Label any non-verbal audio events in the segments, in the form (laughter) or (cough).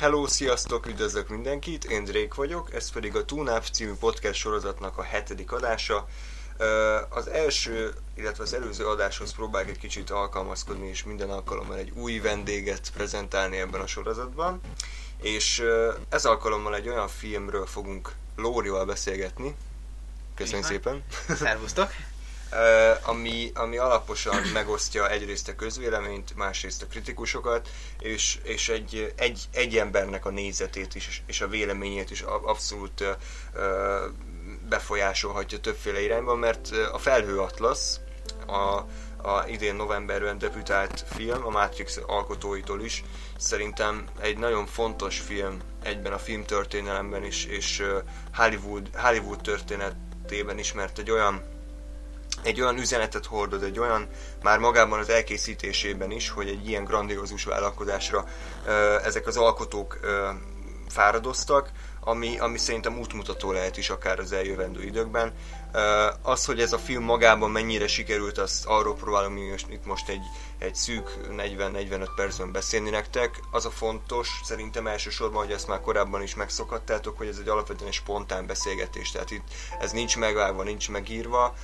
Hello, sziasztok, üdvözlök mindenkit, én Drake vagyok, ez pedig a Tunap című podcast sorozatnak a hetedik adása. Az első, illetve az előző adáshoz próbálok egy kicsit alkalmazkodni, és minden alkalommal egy új vendéget prezentálni ebben a sorozatban. És ez alkalommal egy olyan filmről fogunk Lórival beszélgetni. Köszönjük szépen! Szervusztok! Ami, ami alaposan megosztja egyrészt a közvéleményt, másrészt a kritikusokat, és, és egy, egy, egy embernek a nézetét is, és a véleményét is abszolút befolyásolhatja többféle irányban, mert a Felhő Atlas, a, a idén novemberben debütált film, a Matrix alkotóitól is, szerintem egy nagyon fontos film egyben a filmtörténelemben is, és Hollywood, Hollywood történetében is, mert egy olyan egy olyan üzenetet hordoz, egy olyan már magában az elkészítésében is, hogy egy ilyen grandiózus vállalkozásra ezek az alkotók fáradoztak, ami, ami szerintem útmutató lehet is akár az eljövendő időkben. Az, hogy ez a film magában mennyire sikerült, azt arról próbálom itt most egy, egy szűk 40-45 percben beszélni nektek. Az a fontos, szerintem elsősorban, hogy ezt már korábban is megszokhattátok, hogy ez egy alapvetően spontán beszélgetés, tehát itt ez nincs megvágva, nincs megírva,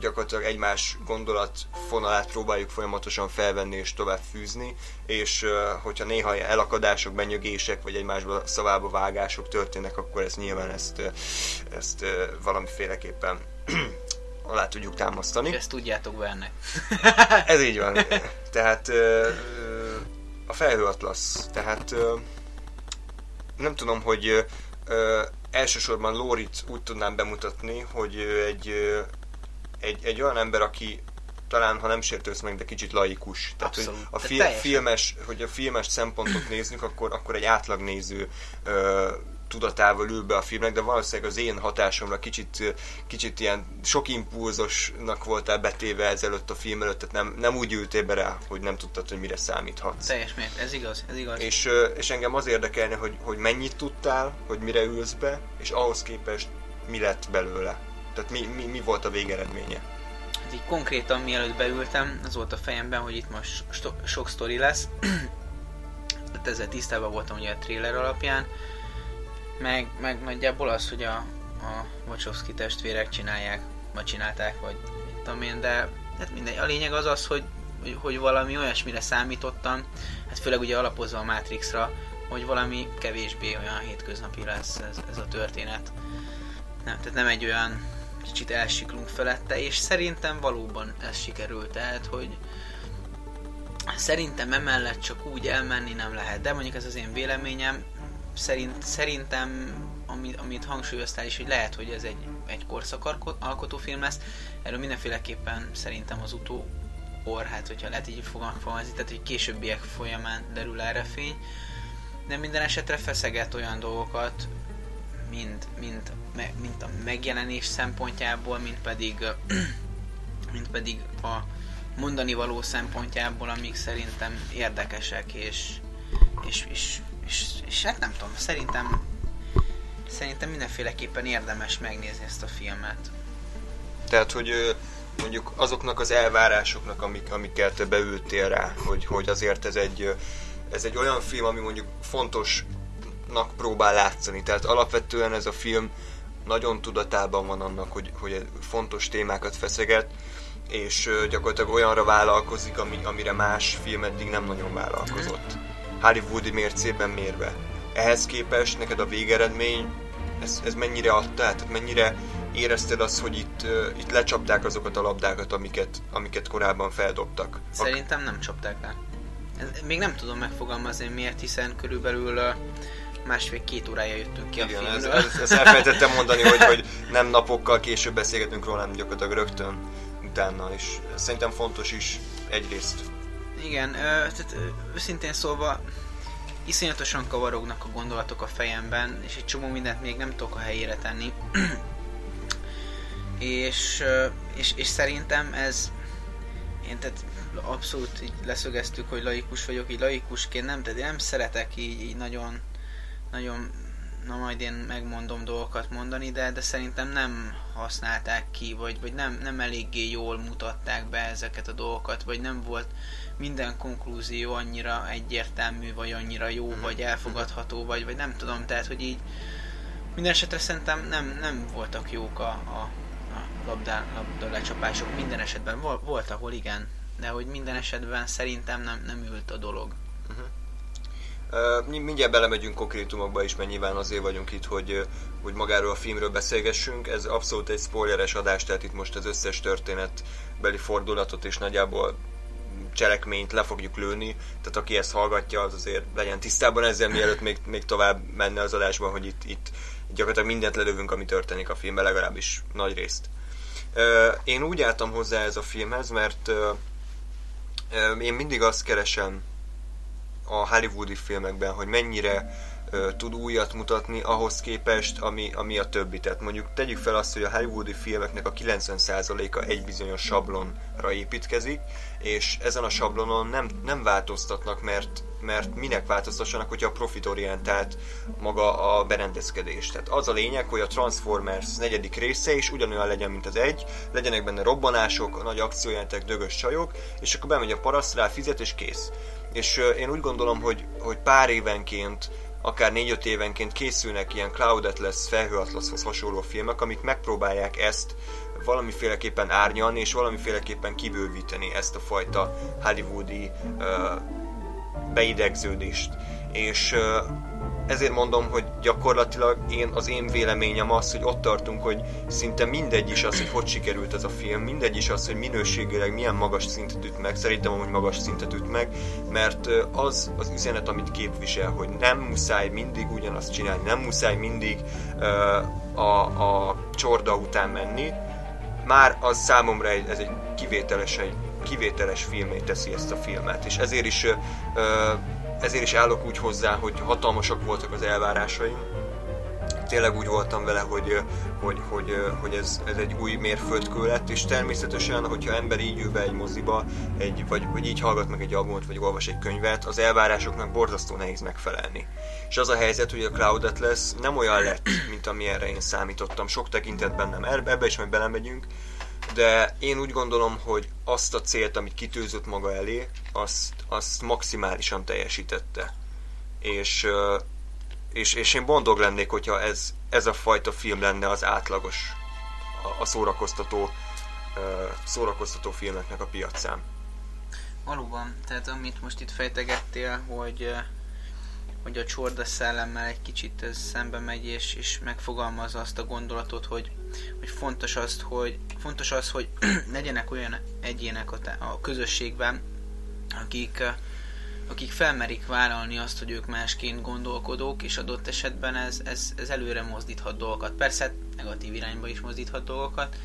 gyakorlatilag egymás gondolatfonalát próbáljuk folyamatosan felvenni és tovább fűzni, és hogyha néha elakadások, benyögések, vagy egymásba szavába vágások történnek, akkor ez nyilván ezt, ezt valamiféleképpen (clears throat) alá tudjuk támasztani. Ezt tudjátok benne. (laughs) Ez így van. Tehát a felhőatlasz. Tehát nem tudom, hogy elsősorban Lórit úgy tudnám bemutatni, hogy egy, egy, egy olyan ember, aki talán, ha nem sértősz meg, de kicsit laikus. Tehát, Abszolút. hogy a fi- filmes, hogy a filmes szempontot nézzük, akkor, akkor egy átlagnéző tudatával ül be a filmnek, de valószínűleg az én hatásomra kicsit, kicsit ilyen sok impulzusnak voltál betéve ezelőtt a film előtt, tehát nem, nem úgy ültél be rá, hogy nem tudtad, hogy mire számíthatsz. Teljes mért, ez igaz, ez igaz. És, és engem az érdekelne, hogy, hogy mennyit tudtál, hogy mire ülsz be, és ahhoz képest mi lett belőle. Tehát mi, mi, mi volt a végeredménye? Hát így konkrétan mielőtt beültem, az volt a fejemben, hogy itt most sok sztori lesz. (clears throat) Tehát ezzel tisztában voltam ugye a trailer alapján meg, meg nagyjából az, hogy a, a Wachowski testvérek csinálják, vagy csinálták, vagy mit tudom én, de hát mindegy. A lényeg az az, hogy, hogy, hogy valami olyasmire számítottam, hát főleg ugye alapozva a Matrixra, hogy valami kevésbé olyan hétköznapi lesz ez, ez a történet. Nem, tehát nem egy olyan kicsit elsiklunk felette, és szerintem valóban ez sikerült, tehát hogy szerintem emellett csak úgy elmenni nem lehet, de mondjuk ez az én véleményem, szerint, szerintem, amit, amit hangsúlyoztál is, hogy lehet, hogy ez egy, egy korszak film lesz, erről mindenféleképpen szerintem az utó or, hát hogyha lehet így fogalmazni, tehát hogy későbbiek folyamán derül erre fény, de minden esetre feszeget olyan dolgokat, mint, mint, mint a megjelenés szempontjából, mint pedig, (clears throat) mint pedig a mondani való szempontjából, amik szerintem érdekesek és, és, és és, és hát nem tudom, szerintem szerintem mindenféleképpen érdemes megnézni ezt a filmet. Tehát, hogy mondjuk azoknak az elvárásoknak, amik, amikkel te beültél rá, hogy, hogy azért ez egy, ez egy olyan film, ami mondjuk fontosnak próbál látszani. Tehát alapvetően ez a film nagyon tudatában van annak, hogy, hogy fontos témákat feszeget, és gyakorlatilag olyanra vállalkozik, ami, amire más film eddig nem nagyon vállalkozott. Hollywoodi mércében mérve. Ehhez képest neked a végeredmény, ez, ez mennyire adta, tehát mennyire érezted azt, hogy itt, itt lecsapták azokat a labdákat, amiket, amiket korábban feldobtak? Szerintem nem csapták le. Még nem tudom megfogalmazni miért, hiszen körülbelül másfél-két órája jöttünk ki Igen, a filmről. Ez, ez, ezt elfelejtettem mondani, hogy, hogy nem napokkal később beszélgetünk róla, hanem gyakorlatilag rögtön utána, és szerintem fontos is egyrészt igen, ö, tehát őszintén szólva iszonyatosan kavarognak a gondolatok a fejemben, és egy csomó mindent még nem tudok a helyére tenni. (clears throat) és, és, és szerintem ez én tehát abszolút így leszögeztük, hogy laikus vagyok, így laikusként nem, tehát én nem szeretek így, így nagyon, nagyon na majd én megmondom dolgokat mondani, de, de szerintem nem használták ki, vagy, vagy nem, nem eléggé jól mutatták be ezeket a dolgokat, vagy nem volt minden konklúzió annyira egyértelmű, vagy annyira jó, mm-hmm. vagy elfogadható, vagy, vagy nem tudom, tehát hogy így minden esetre szerintem nem, nem voltak jók a, a, a labdá, labdalecsapások, minden esetben volt, volt, ahol igen, de hogy minden esetben szerintem nem, nem ült a dolog. Uh-huh. Mindjárt belemegyünk konkrétumokba is, mert nyilván azért vagyunk itt, hogy, hogy magáról a filmről beszélgessünk. Ez abszolút egy spoileres adás, tehát itt most az összes történetbeli fordulatot és nagyjából cselekményt le fogjuk lőni, tehát aki ezt hallgatja, az azért legyen tisztában ezzel, mielőtt még, még tovább menne az adásban, hogy itt, itt gyakorlatilag mindent lelövünk, ami történik a filmben, legalábbis nagy részt. Én úgy álltam hozzá ez a filmhez, mert én mindig azt keresem a hollywoodi filmekben, hogy mennyire tud újat mutatni ahhoz képest, ami, ami a többi. Tehát mondjuk tegyük fel azt, hogy a hollywoodi filmeknek a 90%-a egy bizonyos sablonra építkezik, és ezen a sablonon nem, nem változtatnak, mert, mert minek változtassanak, hogyha a profitorientált maga a berendezkedés. Tehát az a lényeg, hogy a Transformers negyedik része is ugyanolyan legyen, mint az egy, legyenek benne robbanások, nagy akciójelentek, dögös csajok, és akkor bemegy a paraszt fizet és kész. És én úgy gondolom, hogy, hogy pár évenként akár 4-5 évenként készülnek ilyen Cloud Atlas, Felhő Atlashoz hasonló filmek, amik megpróbálják ezt valamiféleképpen árnyalni, és valamiféleképpen kibővíteni ezt a fajta hollywoodi uh, beidegződést. És uh, ezért mondom, hogy gyakorlatilag én, az én véleményem az, hogy ott tartunk, hogy szinte mindegy is az, hogy hogy sikerült ez a film, mindegy is az, hogy minőségileg milyen magas szintet üt meg, szerintem hogy magas szintet üt meg, mert az az üzenet, amit képvisel, hogy nem muszáj mindig ugyanazt csinálni, nem muszáj mindig uh, a, a csorda után menni, már az számomra egy, ez egy kivételes, egy kivételes filmé teszi ezt a filmet, és ezért is uh, ezért is állok úgy hozzá, hogy hatalmasak voltak az elvárásaim. Tényleg úgy voltam vele, hogy, hogy, hogy, hogy ez, ez egy új mérföldkő lett, és természetesen, hogyha ember így ül be egy moziba, egy, vagy, vagy így hallgat meg egy albumot, vagy olvas egy könyvet, az elvárásoknak borzasztó nehéz megfelelni. És az a helyzet, hogy a Cloud Atlas nem olyan lett, mint amilyenre én számítottam. Sok tekintetben nem, ebbe is majd belemegyünk, de én úgy gondolom, hogy azt a célt, amit kitűzött maga elé, azt, azt maximálisan teljesítette. És, és, és én boldog lennék, hogyha ez, ez a fajta film lenne az átlagos, a, a szórakoztató, szórakoztató filmeknek a piacán. Valóban, tehát amit most itt fejtegettél, hogy hogy a csorda szellemmel egy kicsit ez szembe megy, és, és megfogalmazza azt a gondolatot, hogy, hogy fontos, azt, hogy, fontos az, hogy (clears throat) legyenek olyan egyének a, a közösségben, akik, akik felmerik vállalni azt, hogy ők másként gondolkodók, és adott esetben ez, ez, ez előre mozdíthat dolgokat. Persze negatív irányba is mozdíthat dolgokat,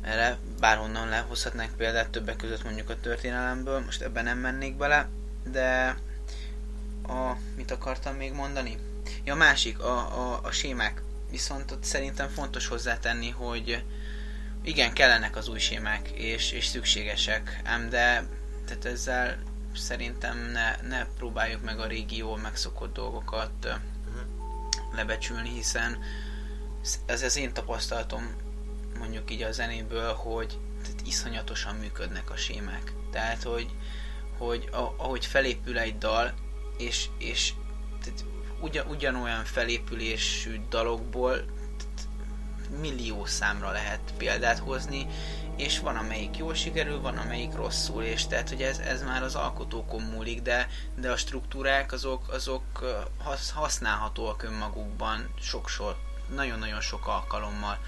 erre bárhonnan lehozhatnánk példát, többek között mondjuk a történelemből, most ebben nem mennék bele, de a, mit akartam még mondani? Ja, másik, a, a, a sémák. Viszont ott szerintem fontos hozzátenni, hogy igen, kellenek az új sémák, és, és szükségesek, ám de tehát ezzel szerintem ne, ne próbáljuk meg a régi jól megszokott dolgokat uh-huh. lebecsülni, hiszen ez az én tapasztalatom mondjuk így a zenéből, hogy tehát iszonyatosan működnek a sémák. Tehát, hogy, hogy ahogy felépül egy dal, és, és tehát ugyan, ugyanolyan felépülésű dalokból millió számra lehet példát hozni, és van amelyik jól sikerül, van amelyik rosszul, és tehát, hogy ez, ez már az alkotókon múlik, de, de a struktúrák azok, azok használhatóak önmagukban sokszor, nagyon-nagyon sok alkalommal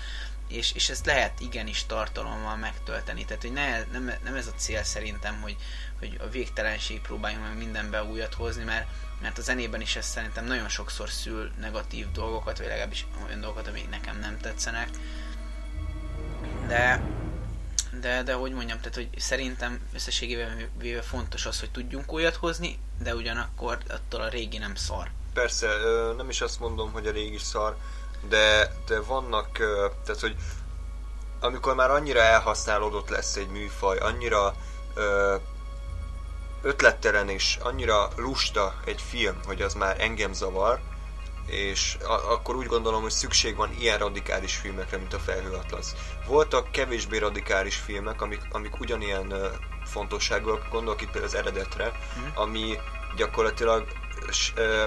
és, és ezt lehet igenis tartalommal megtölteni. Tehát, hogy ne, nem, nem ez a cél szerintem, hogy, hogy a végtelenség próbáljunk meg mindenbe újat hozni, mert, mert a zenében is ez szerintem nagyon sokszor szül negatív dolgokat, vagy legalábbis olyan dolgokat, amik nekem nem tetszenek. De, de, de hogy mondjam, tehát hogy szerintem összességében véve fontos az, hogy tudjunk újat hozni, de ugyanakkor attól a régi nem szar. Persze, nem is azt mondom, hogy a régi szar, de, de vannak, tehát hogy amikor már annyira elhasználódott lesz egy műfaj, annyira ötlettelen és annyira lusta egy film, hogy az már engem zavar, és akkor úgy gondolom, hogy szükség van ilyen radikális filmekre, mint a Felhő Atlasz. Voltak kevésbé radikális filmek, amik, amik ugyanilyen ö, fontosságúak, gondolok itt például az eredetre, Mhm. ami gyakorlatilag ö,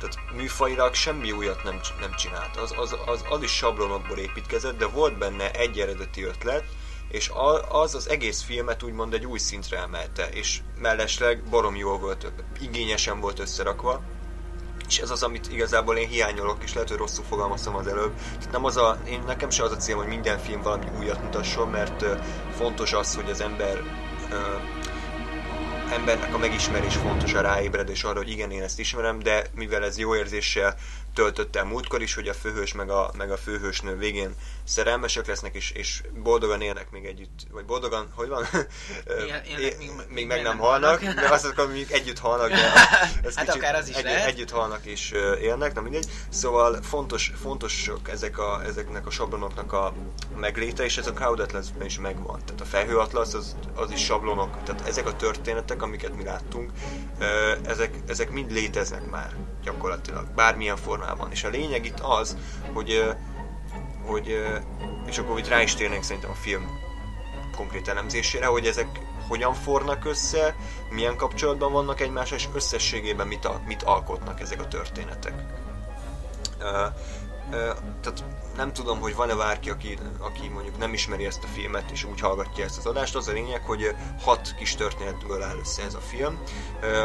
tehát műfajilag semmi újat nem, nem csinált. Az, az, az, az is sablonokból építkezett, de volt benne egy eredeti ötlet, és az az egész filmet úgymond egy új szintre emelte, és mellesleg barom jól volt, igényesen volt összerakva, és ez az, amit igazából én hiányolok, és lehet, hogy rosszul fogalmaztam az előbb. Tehát nem az a, én, nekem se az a cél, hogy minden film valami újat mutasson, mert fontos az, hogy az ember embernek a megismerés fontos a ráébred, és arra, hogy igen, én ezt ismerem, de mivel ez jó érzéssel töltött el múltkor is, hogy a főhős meg a, meg a főhősnő végén szerelmesek lesznek, és, és boldogan élnek még együtt, vagy boldogan, hogy van? (laughs) Él- élnek, (laughs) még- még, meg nem halnak, de azt akarom, hogy együtt halnak, de (laughs) ez Hát akár az is egy, lehet. együtt halnak és élnek, na mindegy. Szóval fontos, fontosok ezek a, ezeknek a sablonoknak a megléte, és ez a Cloud Atlasben is megvan. Tehát a Felhő Atlasz az, az is sablonok, tehát ezek a történetek, amiket mi láttunk, ezek, ezek mind léteznek már gyakorlatilag, bármilyen formában. És a lényeg itt az, hogy, hogy és akkor itt rá is térnénk szerintem a film konkrét elemzésére, hogy ezek hogyan fornak össze, milyen kapcsolatban vannak egymással, és összességében mit, a, mit alkotnak ezek a történetek. Tehát nem tudom, hogy van-e bárki, aki, aki mondjuk nem ismeri ezt a filmet, és úgy hallgatja ezt az adást. Az a lényeg, hogy hat kis történetből áll össze ez a film.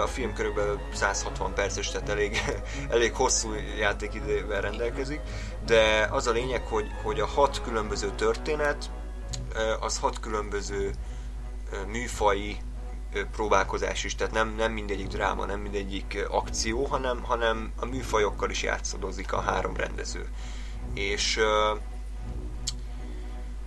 A film körülbelül 160 perces, tehát elég, (laughs) elég hosszú játékidővel rendelkezik, de az a lényeg, hogy, hogy a hat különböző történet, az hat különböző műfai próbálkozás is, tehát nem, nem mindegyik dráma, nem mindegyik akció, hanem, hanem a műfajokkal is játszadozik a három rendező. És ö,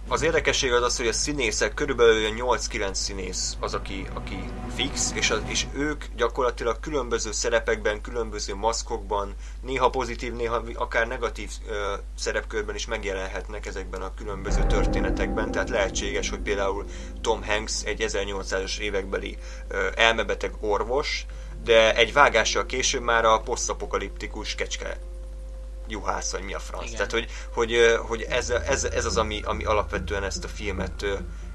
az érdekesség az az, hogy a színészek, körülbelül olyan 8-9 színész az, aki, aki fix, és, a, és ők gyakorlatilag különböző szerepekben, különböző maszkokban, néha pozitív, néha akár negatív ö, szerepkörben is megjelenhetnek ezekben a különböző történetekben, tehát lehetséges, hogy például Tom Hanks egy 1800-as évekbeli ö, elmebeteg orvos, de egy vágással később már a posztapokaliptikus kecske juhász, vagy mi a franc. Igen. Tehát, hogy, hogy, hogy ez, ez, ez az, ami, ami alapvetően ezt a filmet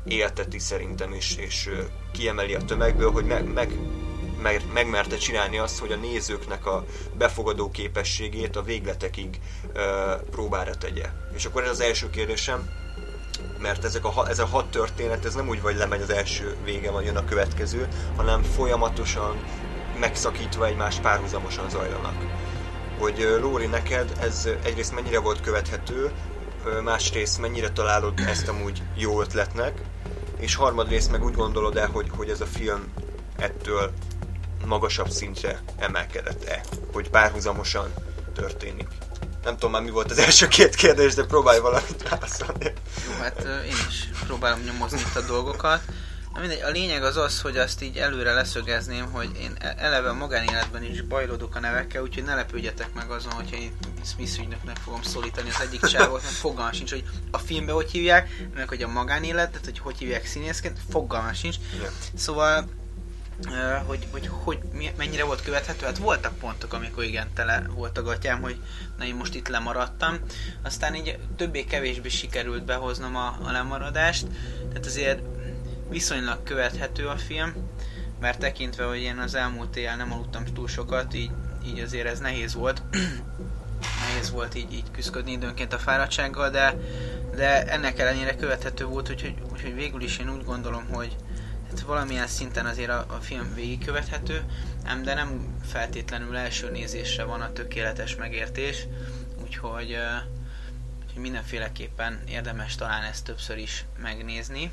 élteti szerintem, és, és kiemeli a tömegből, hogy meg, meg, meg, megmerte csinálni azt, hogy a nézőknek a befogadó képességét a végletekig ö, próbára tegye. És akkor ez az első kérdésem, mert ezek a, ez a hat történet, ez nem úgy vagy lemegy az első vége, vagy jön a következő, hanem folyamatosan megszakítva egymást párhuzamosan zajlanak. Hogy Lóri, neked ez egyrészt mennyire volt követhető, másrészt mennyire találod ezt amúgy jó ötletnek, és harmadrészt meg úgy gondolod el, hogy, hogy ez a film ettől magasabb szintre emelkedett-e, hogy párhuzamosan történik. Nem tudom már mi volt az (laughs) első két kérdés, de próbálj valamit válaszolni. Jó, hát én is próbálom nyomozni itt a dolgokat. Na mindegy, a lényeg az az, hogy azt így előre leszögezném, hogy én e- eleve a magánéletben is bajlódok a nevekkel, úgyhogy ne lepődjetek meg azon, hogyha én Smith ügynöknek fogom szólítani az egyik csávot, mert fogalmam sincs, hogy a filmbe hogy hívják, meg hogy a magánéletet, hogy hogy hívják színészként, fogalmam sincs. Igen. Szóval, hogy, hogy, hogy mi- mennyire volt követhető, hát voltak pontok, amikor igen, tele volt a gatyám, hogy na én most itt lemaradtam. Aztán így többé-kevésbé sikerült behoznom a, a lemaradást, tehát azért viszonylag követhető a film, mert tekintve, hogy én az elmúlt éjjel nem aludtam túl sokat, így, így azért ez nehéz volt. (clears throat) nehéz volt így, így küzdködni időnként a fáradtsággal, de, de ennek ellenére követhető volt, úgyhogy, úgyhogy végül is én úgy gondolom, hogy hát valamilyen szinten azért a, a film végigkövethető, ám de nem feltétlenül első nézésre van a tökéletes megértés, úgyhogy, úgyhogy mindenféleképpen érdemes talán ezt többször is megnézni.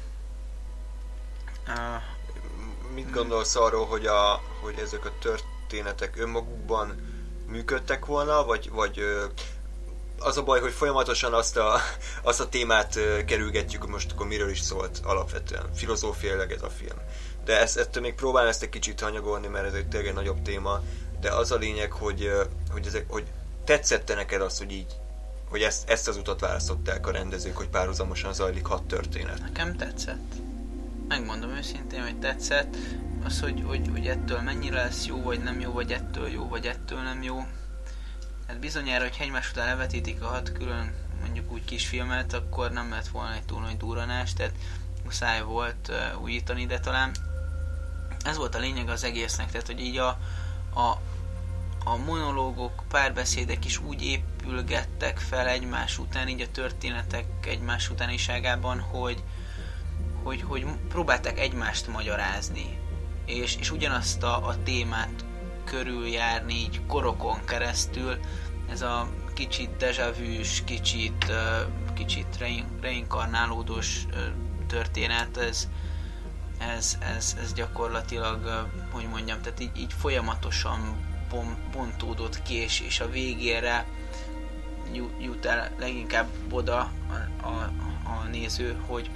Mit gondolsz arról, hogy, a, hogy ezek a történetek önmagukban működtek volna, vagy, vagy az a baj, hogy folyamatosan azt a, (laughs) azt a témát kerülgetjük, hogy most akkor miről is szólt alapvetően. Filozófiailag ez a film. De ezt, ettől még próbálom ezt egy kicsit hanyagolni, mert ez egy tényleg nagyobb téma. De az a lényeg, hogy, hogy, ezek, hogy tetszette neked az, hogy így hogy ezt, ezt az utat választották a rendezők, hogy párhuzamosan zajlik hat történet. Nekem tetszett. Megmondom őszintén, hogy tetszett. Az, hogy, hogy, hogy ettől mennyire lesz jó, vagy nem jó, vagy ettől jó, vagy ettől nem jó. Hát bizonyára, hogy egymás után levetítik a hat külön mondjuk úgy kis filmet, akkor nem lett volna egy túl nagy duranás, tehát muszáj volt uh, újítani, de talán ez volt a lényeg az egésznek, tehát hogy így a, a, a monológok, párbeszédek is úgy épülgettek fel egymás után, így a történetek egymás utániságában, hogy, hogy, hogy próbálták egymást magyarázni, és, és ugyanazt a, a témát körüljárni így korokon keresztül, ez a kicsit dejavűs, kicsit, kicsit reinkarnálódós történet, ez, ez, ez, ez gyakorlatilag, hogy mondjam, tehát így, így folyamatosan bontódott ki, és, és a végére jut el leginkább oda a, a, a néző, hogy,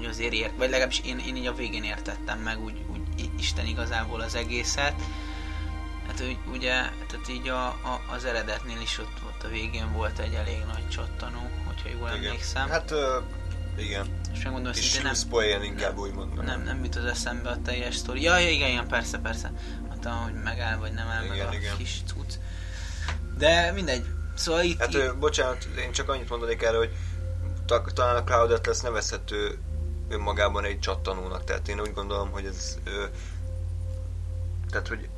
hogy azért ért, vagy legalábbis én, én így a végén értettem meg úgy, úgy Isten igazából az egészet. Hát ugye, tehát így a, a, az eredetnél is ott, ott a végén volt egy elég nagy csattanó, hogyha jól Igen. emlékszem. Hát igen. És megmondom, hogy nem... poén inkább úgy mondom. Nem, nem jut az eszembe a teljes sztori. Ja, ja, igen, igen, persze, persze. Mondtam, hogy megáll, vagy nem áll igen, meg a igen. kis cucc. De mindegy. Szóval itt... Hát, itt... bocsánat, én csak annyit mondanék erre, hogy talán a Cloud lesz nevezhető önmagában egy csattanónak, tehát én úgy gondolom, hogy ez... Ö, tehát, hogy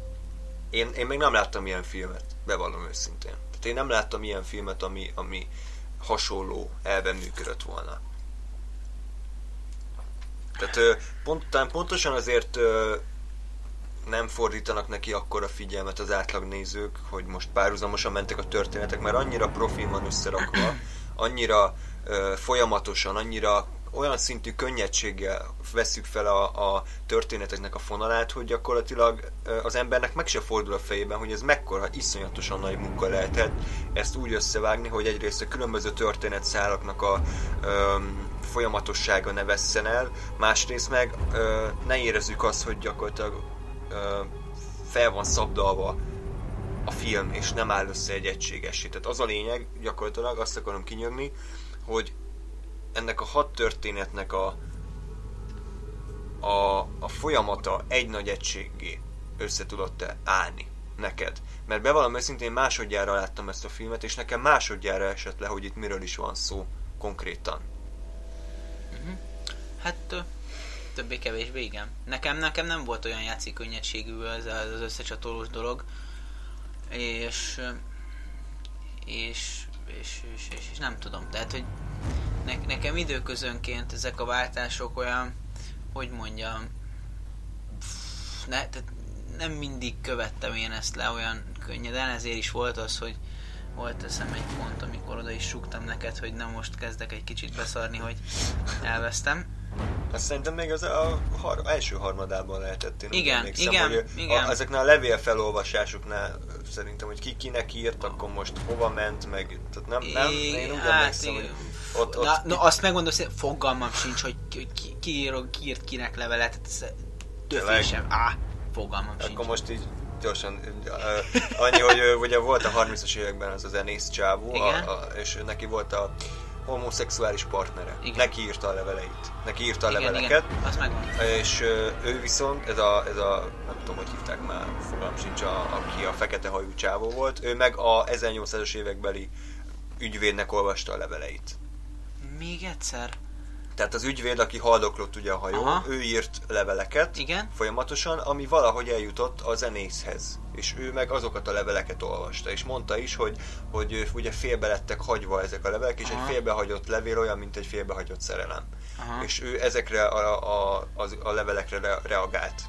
én, én még nem láttam ilyen filmet, bevallom őszintén. Tehát én nem láttam ilyen filmet, ami, ami hasonló elben működött volna. Tehát pont, talán pontosan azért nem fordítanak neki akkora figyelmet az átlagnézők, hogy most párhuzamosan mentek a történetek, mert annyira profil van összerakva, annyira folyamatosan, annyira olyan szintű könnyedséggel veszük fel a, a történeteknek a fonalát, hogy gyakorlatilag az embernek meg se fordul a fejében, hogy ez mekkora iszonyatosan nagy munka lehetett ezt úgy összevágni, hogy egyrészt a különböző történetszálaknak a um, folyamatossága ne vesszen el, másrészt meg uh, ne érezzük azt, hogy gyakorlatilag uh, fel van szabdalva a film, és nem áll össze egy egységessé. Tehát az a lényeg, gyakorlatilag azt akarom kinyögni, hogy ennek a hat történetnek a, a, a folyamata egy nagy egységé össze tudott állni neked. Mert bevallom őszintén másodjára láttam ezt a filmet, és nekem másodjára esett le, hogy itt miről is van szó konkrétan. Uh-huh. Hát többé-kevésbé igen. Nekem, nekem nem volt olyan játszik könnyedségű ez az összecsatolós dolog, és és, és, és, és, és nem tudom, tehát hogy ne, nekem időközönként ezek a váltások olyan, hogy mondjam, ne, tehát nem mindig követtem én ezt le olyan könnyeden, ezért is volt az, hogy volt eszem egy pont, amikor oda is súgtam neked, hogy nem most kezdek egy kicsit beszarni, hogy elvesztem. Azt szerintem még az a har- első harmadában lehetett. Én igen, igen, hogy igen. A, ezeknél a levél felolvasásoknál szerintem, hogy ki kinek írt, akkor most hova ment, meg tehát nem, nem, én úgy hát, emlékszem, hogy ott, ott, na, na, azt megmondom, hogy fogalmam sincs, hogy ki, ki, ki, ki írt kinek levelet, sem, á, fogalmam Akkor sincs. most így gyorsan, annyi, hogy ugye volt a 30-as években az a zenész csávó, a, a, és neki volt a homoszexuális partnere. Igen. Neki írta a leveleit. Neki írta a igen, leveleket. Igen, az megvan. És ő viszont, ez a, ez a, nem tudom, hogy hívták már, fogalm sincs, a, aki a fekete hajú csávó volt, ő meg a 1800-as évekbeli ügyvédnek olvasta a leveleit. Még egyszer? Tehát az ügyvéd, aki haldoklott ugye a hajó, Aha. ő írt leveleket Igen? folyamatosan, ami valahogy eljutott a zenészhez. És ő meg azokat a leveleket olvasta, és mondta is, hogy, hogy ugye félbe lettek hagyva ezek a levelek, és Aha. egy félbehagyott levél olyan, mint egy félbehagyott szerelem. Aha. És ő ezekre a, a, a, a levelekre re, reagált.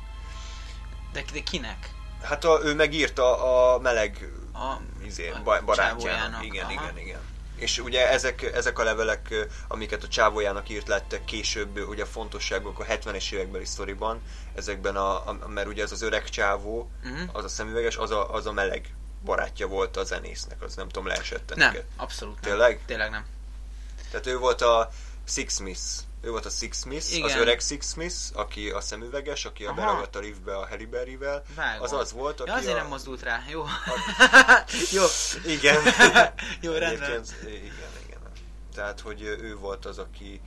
De, de kinek? Hát a, ő megírta a meleg a, izé, a barátjának. Igen, Aha. igen, igen és ugye ezek, ezek a levelek, amiket a csávójának írt lettek később, ugye fontosságok a 70-es évekbeli sztoriban, ezekben a, a, mert ugye ez az öreg csávó, uh-huh. az a szemüveges, az a, az a meleg barátja volt a zenésznek, az nem tudom, leesett Nem, neked. abszolút nem. Tényleg? Tényleg nem. Tehát ő volt a Six Smith ő volt a Six Smith, Igen. az öreg Six Smith, aki a szemüveges, aki a beragadt a liftbe a Harry Berry-vel. Az az volt, aki ja, azért a... nem mozdult rá, jó. A... (laughs) jó. Igen. jó, rendben. Igen, igen. Tehát, hogy ő volt az, aki,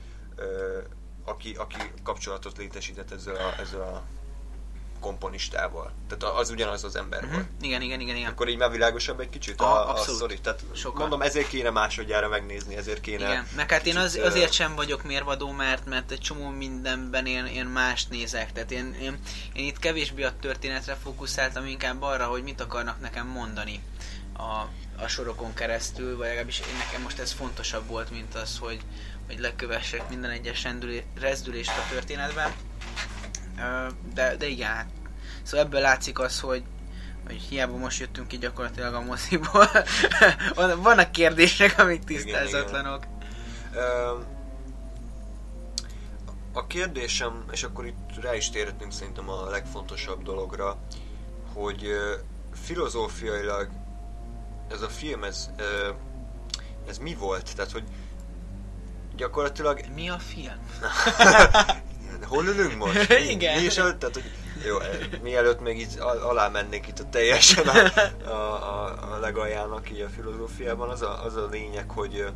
aki, aki kapcsolatot létesített ezzel a, ezzel a komponistával. Tehát az ugyanaz az ember uh-huh. volt. Igen, igen, igen, igen. Akkor így már világosabb egy kicsit a, a, a sztori. Tehát Sokkal. mondom, ezért kéne másodjára megnézni, ezért kéne... Igen, meg hát én az, azért sem vagyok mérvadó, mert, mert egy csomó mindenben én, én mást nézek. Tehát én, én, én itt kevésbé a történetre fókuszáltam, inkább arra, hogy mit akarnak nekem mondani a, a sorokon keresztül, vagy legalábbis nekem most ez fontosabb volt, mint az, hogy, hogy lekövessek minden egyes rezdülést a történetben. De, de igen, hát Szóval ebből látszik az, hogy, hogy hiába most jöttünk ki gyakorlatilag a moziból. (laughs) Vannak kérdések, amik tisztázatlanok. Igen, igen. A kérdésem, és akkor itt rá is térhetünk szerintem a legfontosabb dologra, hogy filozófiailag ez a film, ez, ez mi volt? Tehát, hogy gyakorlatilag... Mi a film? (laughs) (laughs) Hol ülünk most? (laughs) Igen. Mi is, tehát, hogy jó, eh, mielőtt még így alá mennék itt a teljesen a, (laughs) a, a, a legaljának így a filozófiában, az a, az a lényeg, hogy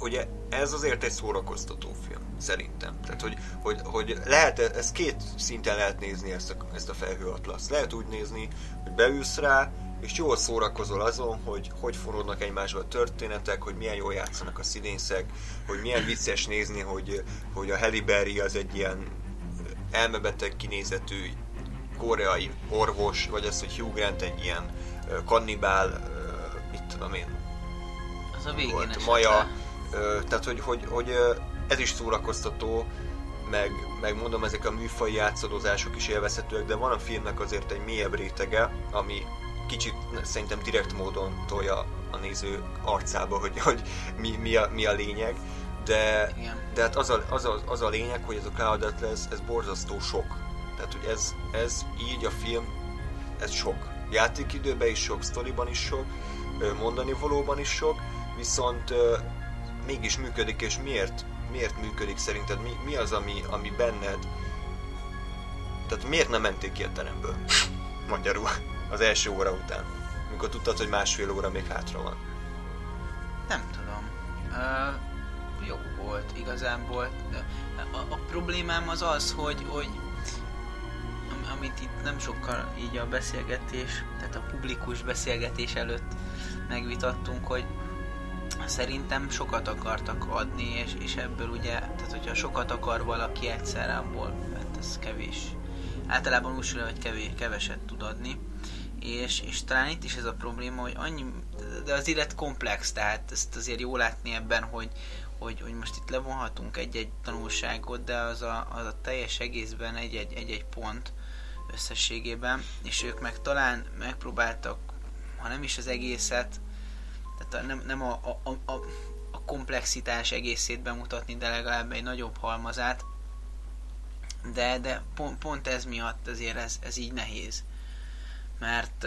ugye ez azért egy szórakoztató film, szerintem. Tehát, hogy, hogy, hogy lehet, ez két szinten lehet nézni ezt a, ezt a felhőatlaszt. Lehet úgy nézni, hogy beülsz rá, és jól szórakozol azon, hogy hogy forródnak egymásba a történetek, hogy milyen jól játszanak a színészek, hogy milyen vicces nézni, hogy, hogy a Halle Berry az egy ilyen elmebeteg kinézetű koreai orvos, vagy az, hogy Hugh Grant egy ilyen kannibál, mit tudom én, az a végén volt, maja, tehát hogy, hogy, hogy ez is szórakoztató, meg, meg mondom, ezek a műfai játszadozások is élvezhetőek, de van a filmnek azért egy mélyebb rétege, ami kicsit szerintem direkt módon tolja a néző arcába, hogy, hogy mi, mi, a, mi a lényeg de, de hát az a, az, a, az a lényeg, hogy ez a Cloud Atlas, ez borzasztó sok. Tehát, hogy ez, ez így a film, ez sok. Játékidőben is sok, sztoriban is sok, mondani valóban is sok, viszont mégis működik, és miért, miért működik szerinted? Mi, mi az, ami, ami benned? Tehát miért nem menték ki a teremből? Magyarul. Az első óra után. Mikor tudtad, hogy másfél óra még hátra van. Nem tudom. Uh jó volt igazából. A, a problémám az az, hogy, hogy amit itt nem sokkal így a beszélgetés, tehát a publikus beszélgetés előtt megvitattunk, hogy szerintem sokat akartak adni, és, és ebből ugye, tehát hogyha sokat akar valaki egyszerre, abból hát ez kevés. Általában úgy hogy kevés, keveset tud adni. És, és talán itt is ez a probléma, hogy annyi, de az élet komplex, tehát ezt azért jó látni ebben, hogy, hogy, hogy most itt levonhatunk egy-egy tanulságot, de az a, az a teljes egészben egy-egy, egy-egy pont összességében, és ők meg talán megpróbáltak, ha nem is az egészet, tehát nem, nem a, a, a, a komplexitás egészét bemutatni, de legalább egy nagyobb halmazát, de, de pont, pont ez miatt azért ez, ez így nehéz. Mert,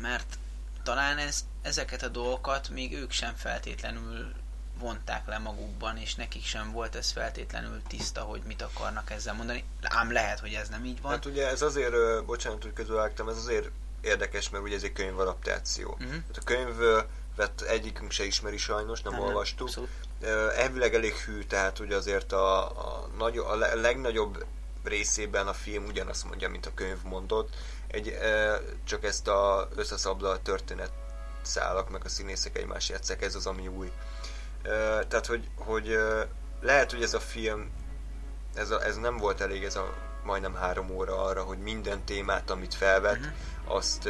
mert talán ez, ezeket a dolgokat még ők sem feltétlenül vonták le magukban, és nekik sem volt ez feltétlenül tiszta, hogy mit akarnak ezzel mondani. Ám lehet, hogy ez nem így van. Hát ugye ez azért, bocsánat, hogy közülvágtam, ez azért érdekes, mert ugye ez egy könyvadaptáció. Uh-huh. Hát a könyvet egyikünk se ismeri sajnos, nem, nem olvastuk. Nem, Elvileg elég hű, tehát ugye azért a, a, nagy, a legnagyobb részében a film ugyanazt mondja, mint a könyv mondott, egy, csak ezt a összeszabla történet szálak, meg a színészek egymás játszák, ez az, ami új tehát, hogy, hogy lehet, hogy ez a film, ez, a, ez nem volt elég, ez a majdnem három óra arra, hogy minden témát, amit felvet, uh-huh. azt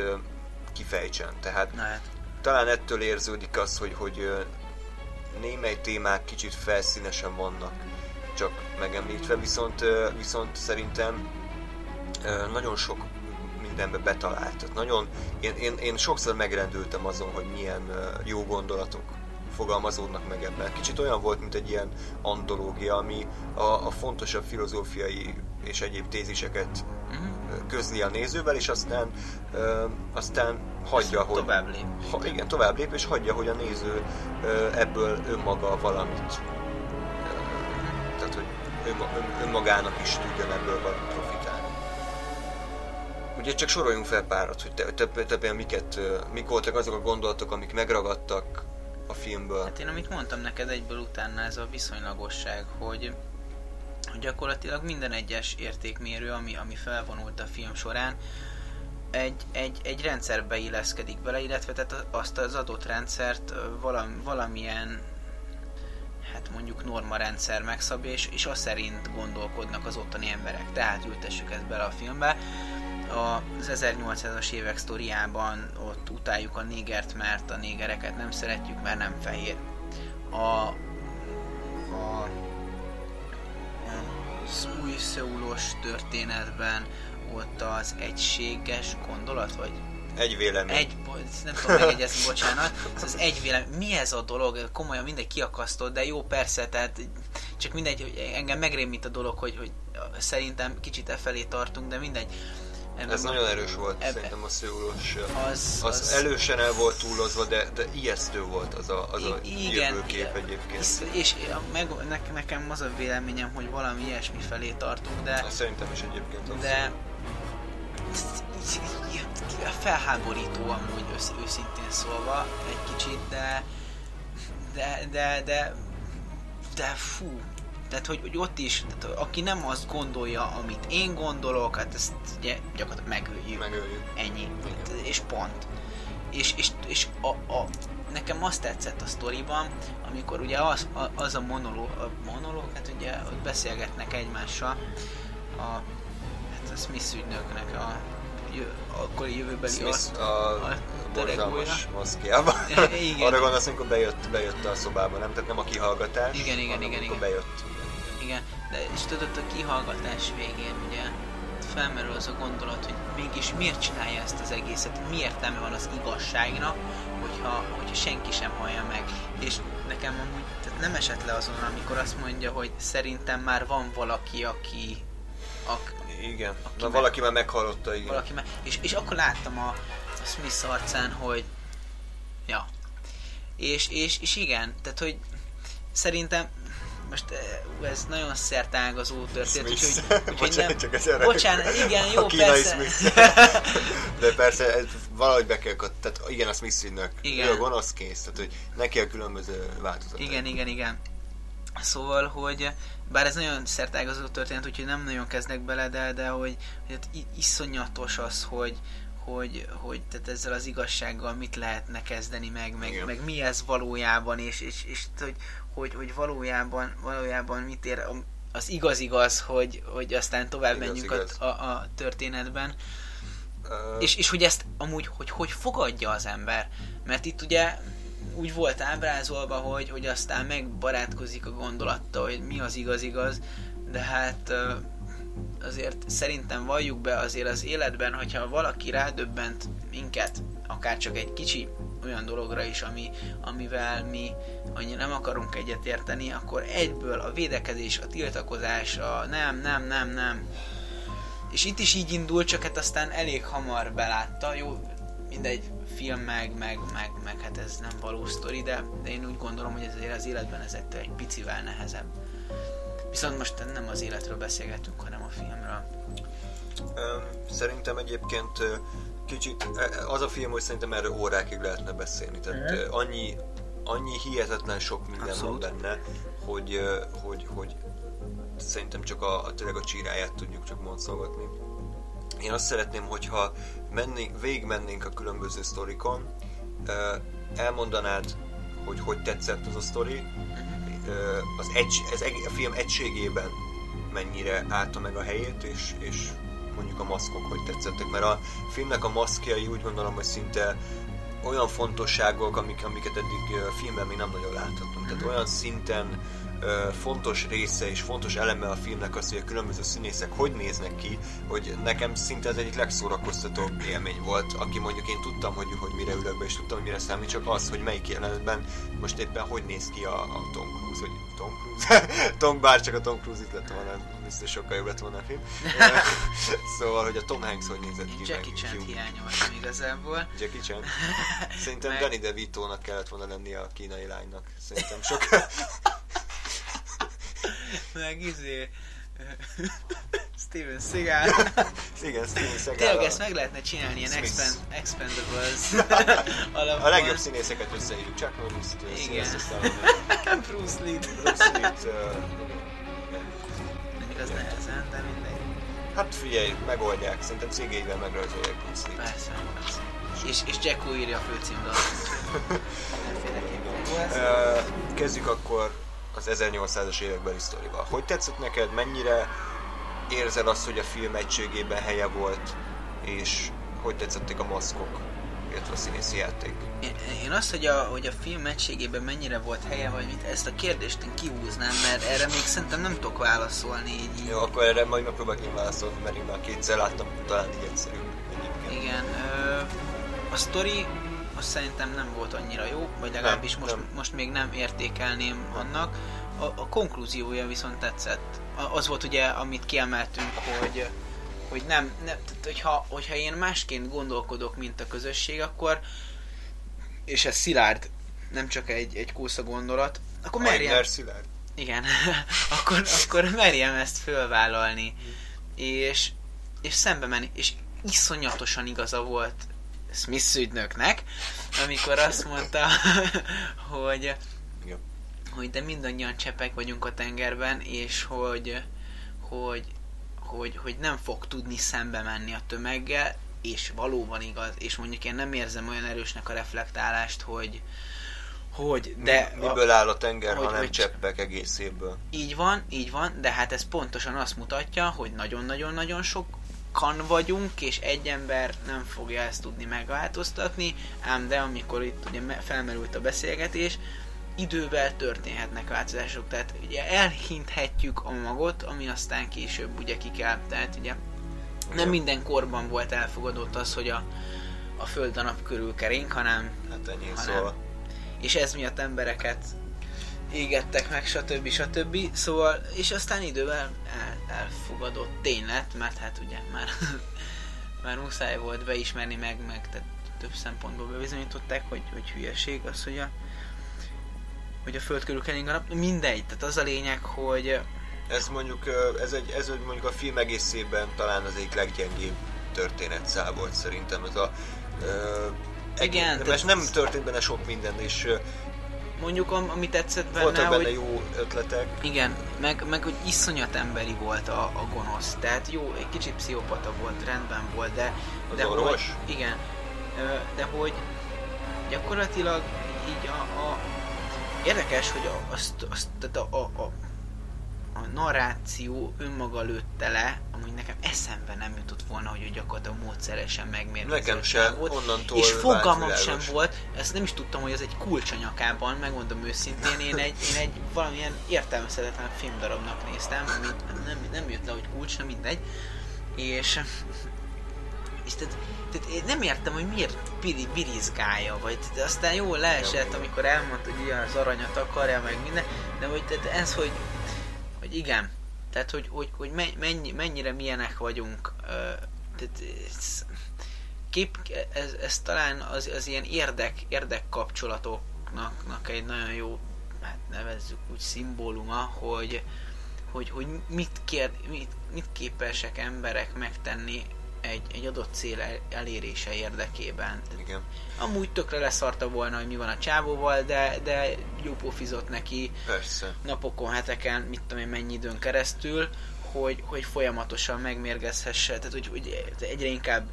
kifejtsen. Tehát Na, hát. talán ettől érződik az, hogy, hogy némely témák kicsit felszínesen vannak csak megemlítve, viszont, viszont szerintem nagyon sok mindenbe betalált. Tehát nagyon, én, én, én sokszor megrendültem azon, hogy milyen jó gondolatok fogalmazódnak meg ebben. Kicsit olyan volt, mint egy ilyen antológia, ami a, a fontosabb filozófiai és egyéb téziseket uh-huh. közli a nézővel, és aztán, ö, aztán hagyja, Ezt hogy... Tovább lép. Ha, igen, tovább lép, és hagyja, hogy a néző ö, ebből önmaga valamit tehát, hogy ön, ön, önmagának is tudjon ebből valamit. Ugye csak soroljunk fel párat, hogy te, te, te, te miket, mik voltak azok a gondolatok, amik megragadtak a filmből. Hát én amit mondtam neked egyből utána, ez a viszonylagosság, hogy hogy gyakorlatilag minden egyes értékmérő, ami, ami felvonult a film során, egy, egy, egy rendszerbe illeszkedik bele, illetve tehát azt az adott rendszert valam, valamilyen hát mondjuk norma rendszer megszabja, és, és azt szerint gondolkodnak az ottani emberek. Tehát ültessük ezt bele a filmbe. Az 1800-as évek sztoriában ott utáljuk a négert, mert a négereket nem szeretjük, mert nem fehér. A, a, a új szeulos történetben ott az egységes gondolat, vagy egy vélemény. Egy, nem tudom megjegyezni, (laughs) bocsánat. Az egy vélemény. Mi ez a dolog? Komolyan mindegy kiakasztott, de jó persze, tehát csak mindegy, hogy engem megrémít a dolog, hogy, hogy szerintem kicsit e felé tartunk, de mindegy. Ebben Ez nagyon erős volt, ebbe, szerintem a szőulós. Az, az, az, elősen el volt túlozva, de, de ijesztő volt az a, az a igen, jövőkép egyébként. És, és meg, ne, nekem az a véleményem, hogy valami ilyesmi felé tartunk, de... Azt szerintem is egyébként az. De felháborító amúgy ősz, őszintén szólva egy kicsit, de de, de, de, de fú, tehát hogy, hogy ott is, tehát, aki nem azt gondolja, amit én gondolok, hát ezt ugye gyakorlatilag megöljük. Megöljük. Ennyi. Igen. És pont. És, és, és a, a, nekem azt tetszett a sztoriban, amikor ugye az, a, az a monológ, a monológ, hát ugye ott beszélgetnek egymással, a, hát a Smith ügynöknek a akkori jövőbeli Smith a, a borzalmas (laughs) igen. Arra gondolsz, amikor bejött, bejött a szobába, nem? Tehát nem a kihallgatás, igen, igen, hanem igen, igen. bejött. Igen, de és tudod, a kihallgatás végén ugye felmerül az a gondolat, hogy mégis miért csinálja ezt az egészet, mi értelme van az igazságnak, hogyha, hogyha senki sem hallja meg. És nekem amúgy tehát nem esett le azon, amikor azt mondja, hogy szerintem már van valaki, aki, ak, igen, Na, meg, valaki már meghallotta, igen. Valaki már, és, és akkor láttam a, a Smith arcán, hogy ja. És, és, és igen, tehát hogy szerintem most uh, ez nagyon szertágazó történet, úgyhogy, (laughs) úgyhogy nem... csak ez Bocsánat, igen, jó, persze. (laughs) De persze, ez valahogy be kell, tehát igen, a Smith-nek, igen. ő a gonosz kész, tehát hogy neki a különböző változatok. Igen, igen, igen. Szóval, hogy bár ez nagyon szertágazó történet, úgyhogy nem nagyon kezdek bele, de, de hogy, hogy hát iszonyatos az, hogy, hogy, hogy tehát ezzel az igazsággal mit lehetne kezdeni meg, meg, meg mi ez valójában, és, és, és hogy, hogy, hogy valójában, valójában mit ér az igaz-igaz, hogy, hogy aztán tovább igaz, menjünk igaz. A, a, történetben. Uh... És, és hogy ezt amúgy, hogy hogy fogadja az ember. Mert itt ugye úgy volt ábrázolva, hogy, hogy aztán megbarátkozik a gondolattal, hogy mi az igaz-igaz, de hát azért szerintem valljuk be azért az életben, hogyha valaki rádöbbent minket, akár csak egy kicsi olyan dologra is, ami, amivel mi annyira nem akarunk egyetérteni, akkor egyből a védekezés, a tiltakozás, a nem, nem, nem, nem. És itt is így indul, csak hát aztán elég hamar belátta, jó, mindegy, film meg, meg, meg, meg hát ez nem valós sztori, de, de én úgy gondolom, hogy ez az életben ez egy picivel nehezebb. Viszont most nem az életről beszélgetünk, hanem a filmről. Szerintem egyébként kicsit, e, az a film, hogy szerintem erről órákig lehetne beszélni. Tehát mm. annyi, annyi hihetetlen sok minden Abszolút. van benne, hogy, hogy, hogy szerintem csak a, a, tényleg a csíráját tudjuk csak monszolgatni. Én azt szeretném, hogyha mennénk, végigmennénk a különböző sztorikon, elmondanád, hogy hogy tetszett az a sztori, az egy, ez a film egységében mennyire állta meg a helyét, és, és mondjuk a maszkok hogy tetszettek, mert a filmnek a maszkjai úgy gondolom, hogy szinte olyan fontosságok, amik, amiket eddig filmben még nem nagyon láthattunk. Tehát olyan szinten fontos része és fontos eleme a filmnek az, hogy a különböző színészek hogy néznek ki, hogy nekem szinte ez egyik legszórakoztatóbb élmény volt, aki mondjuk én tudtam, hogy, hogy mire ülök be, és tudtam, hogy mire számít, csak az, hogy melyik jelenetben most éppen hogy néz ki a, a Tom Cruise, vagy Tom Cruise? (laughs) Tom, bár csak a Tom Cruise itt lett volna, biztos sokkal jobb lett volna a film. (laughs) szóval, hogy a Tom Hanks hogy nézett ki. (laughs) Jackie Chan hiányoltam igazából. Jackie Chan? Szerintem Meg... Danny DeVito-nak kellett volna lennie a kínai lánynak. Szerintem sok... (laughs) meg izé... (laughs) Steven Seagal. (laughs) Igen, Steven Seagal. Tényleg ezt meg lehetne csinálni, ilyen expand, Expendables A legjobb színészeket összehívjuk, Chuck Norris-t, Igen. Bruce Lee-t. Bruce Lee-t, ez nehezen, de mindegy. Hát figyelj, megoldják, szerintem cégeivel megrajzolják Bruce Lee-t. Persze, persze. És, és Jacko írja a főcímdalt. Mindenféleképpen. Kezdjük akkor az 1800-as évekbeli sztorival. Hogy tetszett neked, mennyire érzed azt, hogy a film egységében helye volt, és hogy tetszették a maszkok, illetve a színészi játék? Én, én azt, hogy a, hogy a film egységében mennyire volt helye, vagy mit, ezt a kérdést én kihúznám, mert erre még szerintem nem tudok válaszolni így. így. Jó, akkor erre majd megpróbálok én válaszolni, mert én már kétszer láttam, talán így egyszerű egyébként. Igen, ö, a sztori azt szerintem nem volt annyira jó, vagy legalábbis Nem, most, nem. most még nem értékelném annak. A, a konklúziója viszont tetszett. Az volt ugye, amit kiemeltünk, hogy hogy nem, nem tehát hogyha, hogyha én másként gondolkodok, mint a közösség, akkor és ez szilárd, nem csak egy, egy kósza gondolat, akkor merjem, Szilárd. igen, (laughs) akkor, akkor merjem ezt fölvállalni. És, és szembe menni. És iszonyatosan igaza volt Smith ügynöknek, amikor azt mondta, (laughs) hogy, hogy de mindannyian csepek vagyunk a tengerben, és hogy, hogy, hogy, hogy nem fog tudni szembe menni a tömeggel, és valóban igaz, és mondjuk én nem érzem olyan erősnek a reflektálást, hogy, hogy de Mi, miből áll a tenger, hogy- ha nem hogy- cseppek egészéből? így van, így van, de hát ez pontosan azt mutatja, hogy nagyon-nagyon-nagyon sokan vagyunk, és egy ember nem fogja ezt tudni megváltoztatni, ám de amikor itt ugye me- felmerült a beszélgetés, idővel történhetnek változások, tehát ugye elhinthetjük a magot, ami aztán később ugye ki kell, tehát ugye nem minden korban volt elfogadott az, hogy a, a Föld a nap körül kering, hanem Hát ennyi, Ha szóval... és ez miatt embereket égettek meg, stb. stb. Szóval, és aztán idővel el, elfogadott tény lett, mert hát ugye már, (laughs) már muszáj volt beismerni meg, meg tehát több szempontból bebizonyították, hogy, hogy hülyeség az, hogy a, hogy a föld körül kering a nap. Mindegy, tehát az a lényeg, hogy Ez mondjuk, ez egy, ez egy mondjuk a film egészében talán az egyik leggyengébb történetszál volt szerintem. Ez a, ö, Igen, tehát- Mert nem történt benne sok minden, és mondjuk am, ami tetszett benne, voltak benne hogy jó ötletek. Igen, meg, meg hogy iszonyat emberi volt a, a gonosz. Tehát jó, egy kicsit pszichopata volt, rendben volt, de... Az de orvos? Hogy, igen, de hogy gyakorlatilag így a... a érdekes, hogy a, azt, azt, tehát a, a, a, a narráció önmaga lőtte le, amúgy nekem eszembe nem jutott volna, hogy ő gyakorlatilag módszeresen megmérgezett Nekem se, volt. onnantól És fogalmam sem volt, ezt nem is tudtam, hogy ez egy kulcs a nyakában, megmondom őszintén, én egy, én egy valamilyen értelmezhetetlen filmdarabnak néztem, ami nem, nem jött le, hogy kulcs, nem mindegy, és, és tehát, tehát én nem értem, hogy miért biri, birizgálja, vagy de aztán jó leesett, amikor elmondta, hogy ilyen az aranyat akarja, meg minden, de hogy tehát ez, hogy, hogy igen, tehát hogy, hogy, hogy me- mennyi, mennyire milyenek vagyunk, tehát ez, kép, ez, ez talán az, az ilyen érdek, érdek kapcsolatoknak egy nagyon jó, hát nevezzük úgy szimbóluma, hogy, hogy, hogy mit, kér, mit, mit képesek emberek megtenni egy, egy adott cél el- elérése érdekében. Igen, Amúgy tökre leszarta volna, hogy mi van a csávóval, de, de jó pofizott neki persze. napokon, heteken, mit tudom én mennyi időn keresztül, hogy, hogy folyamatosan megmérgezhesse, tehát hogy, hogy egyre inkább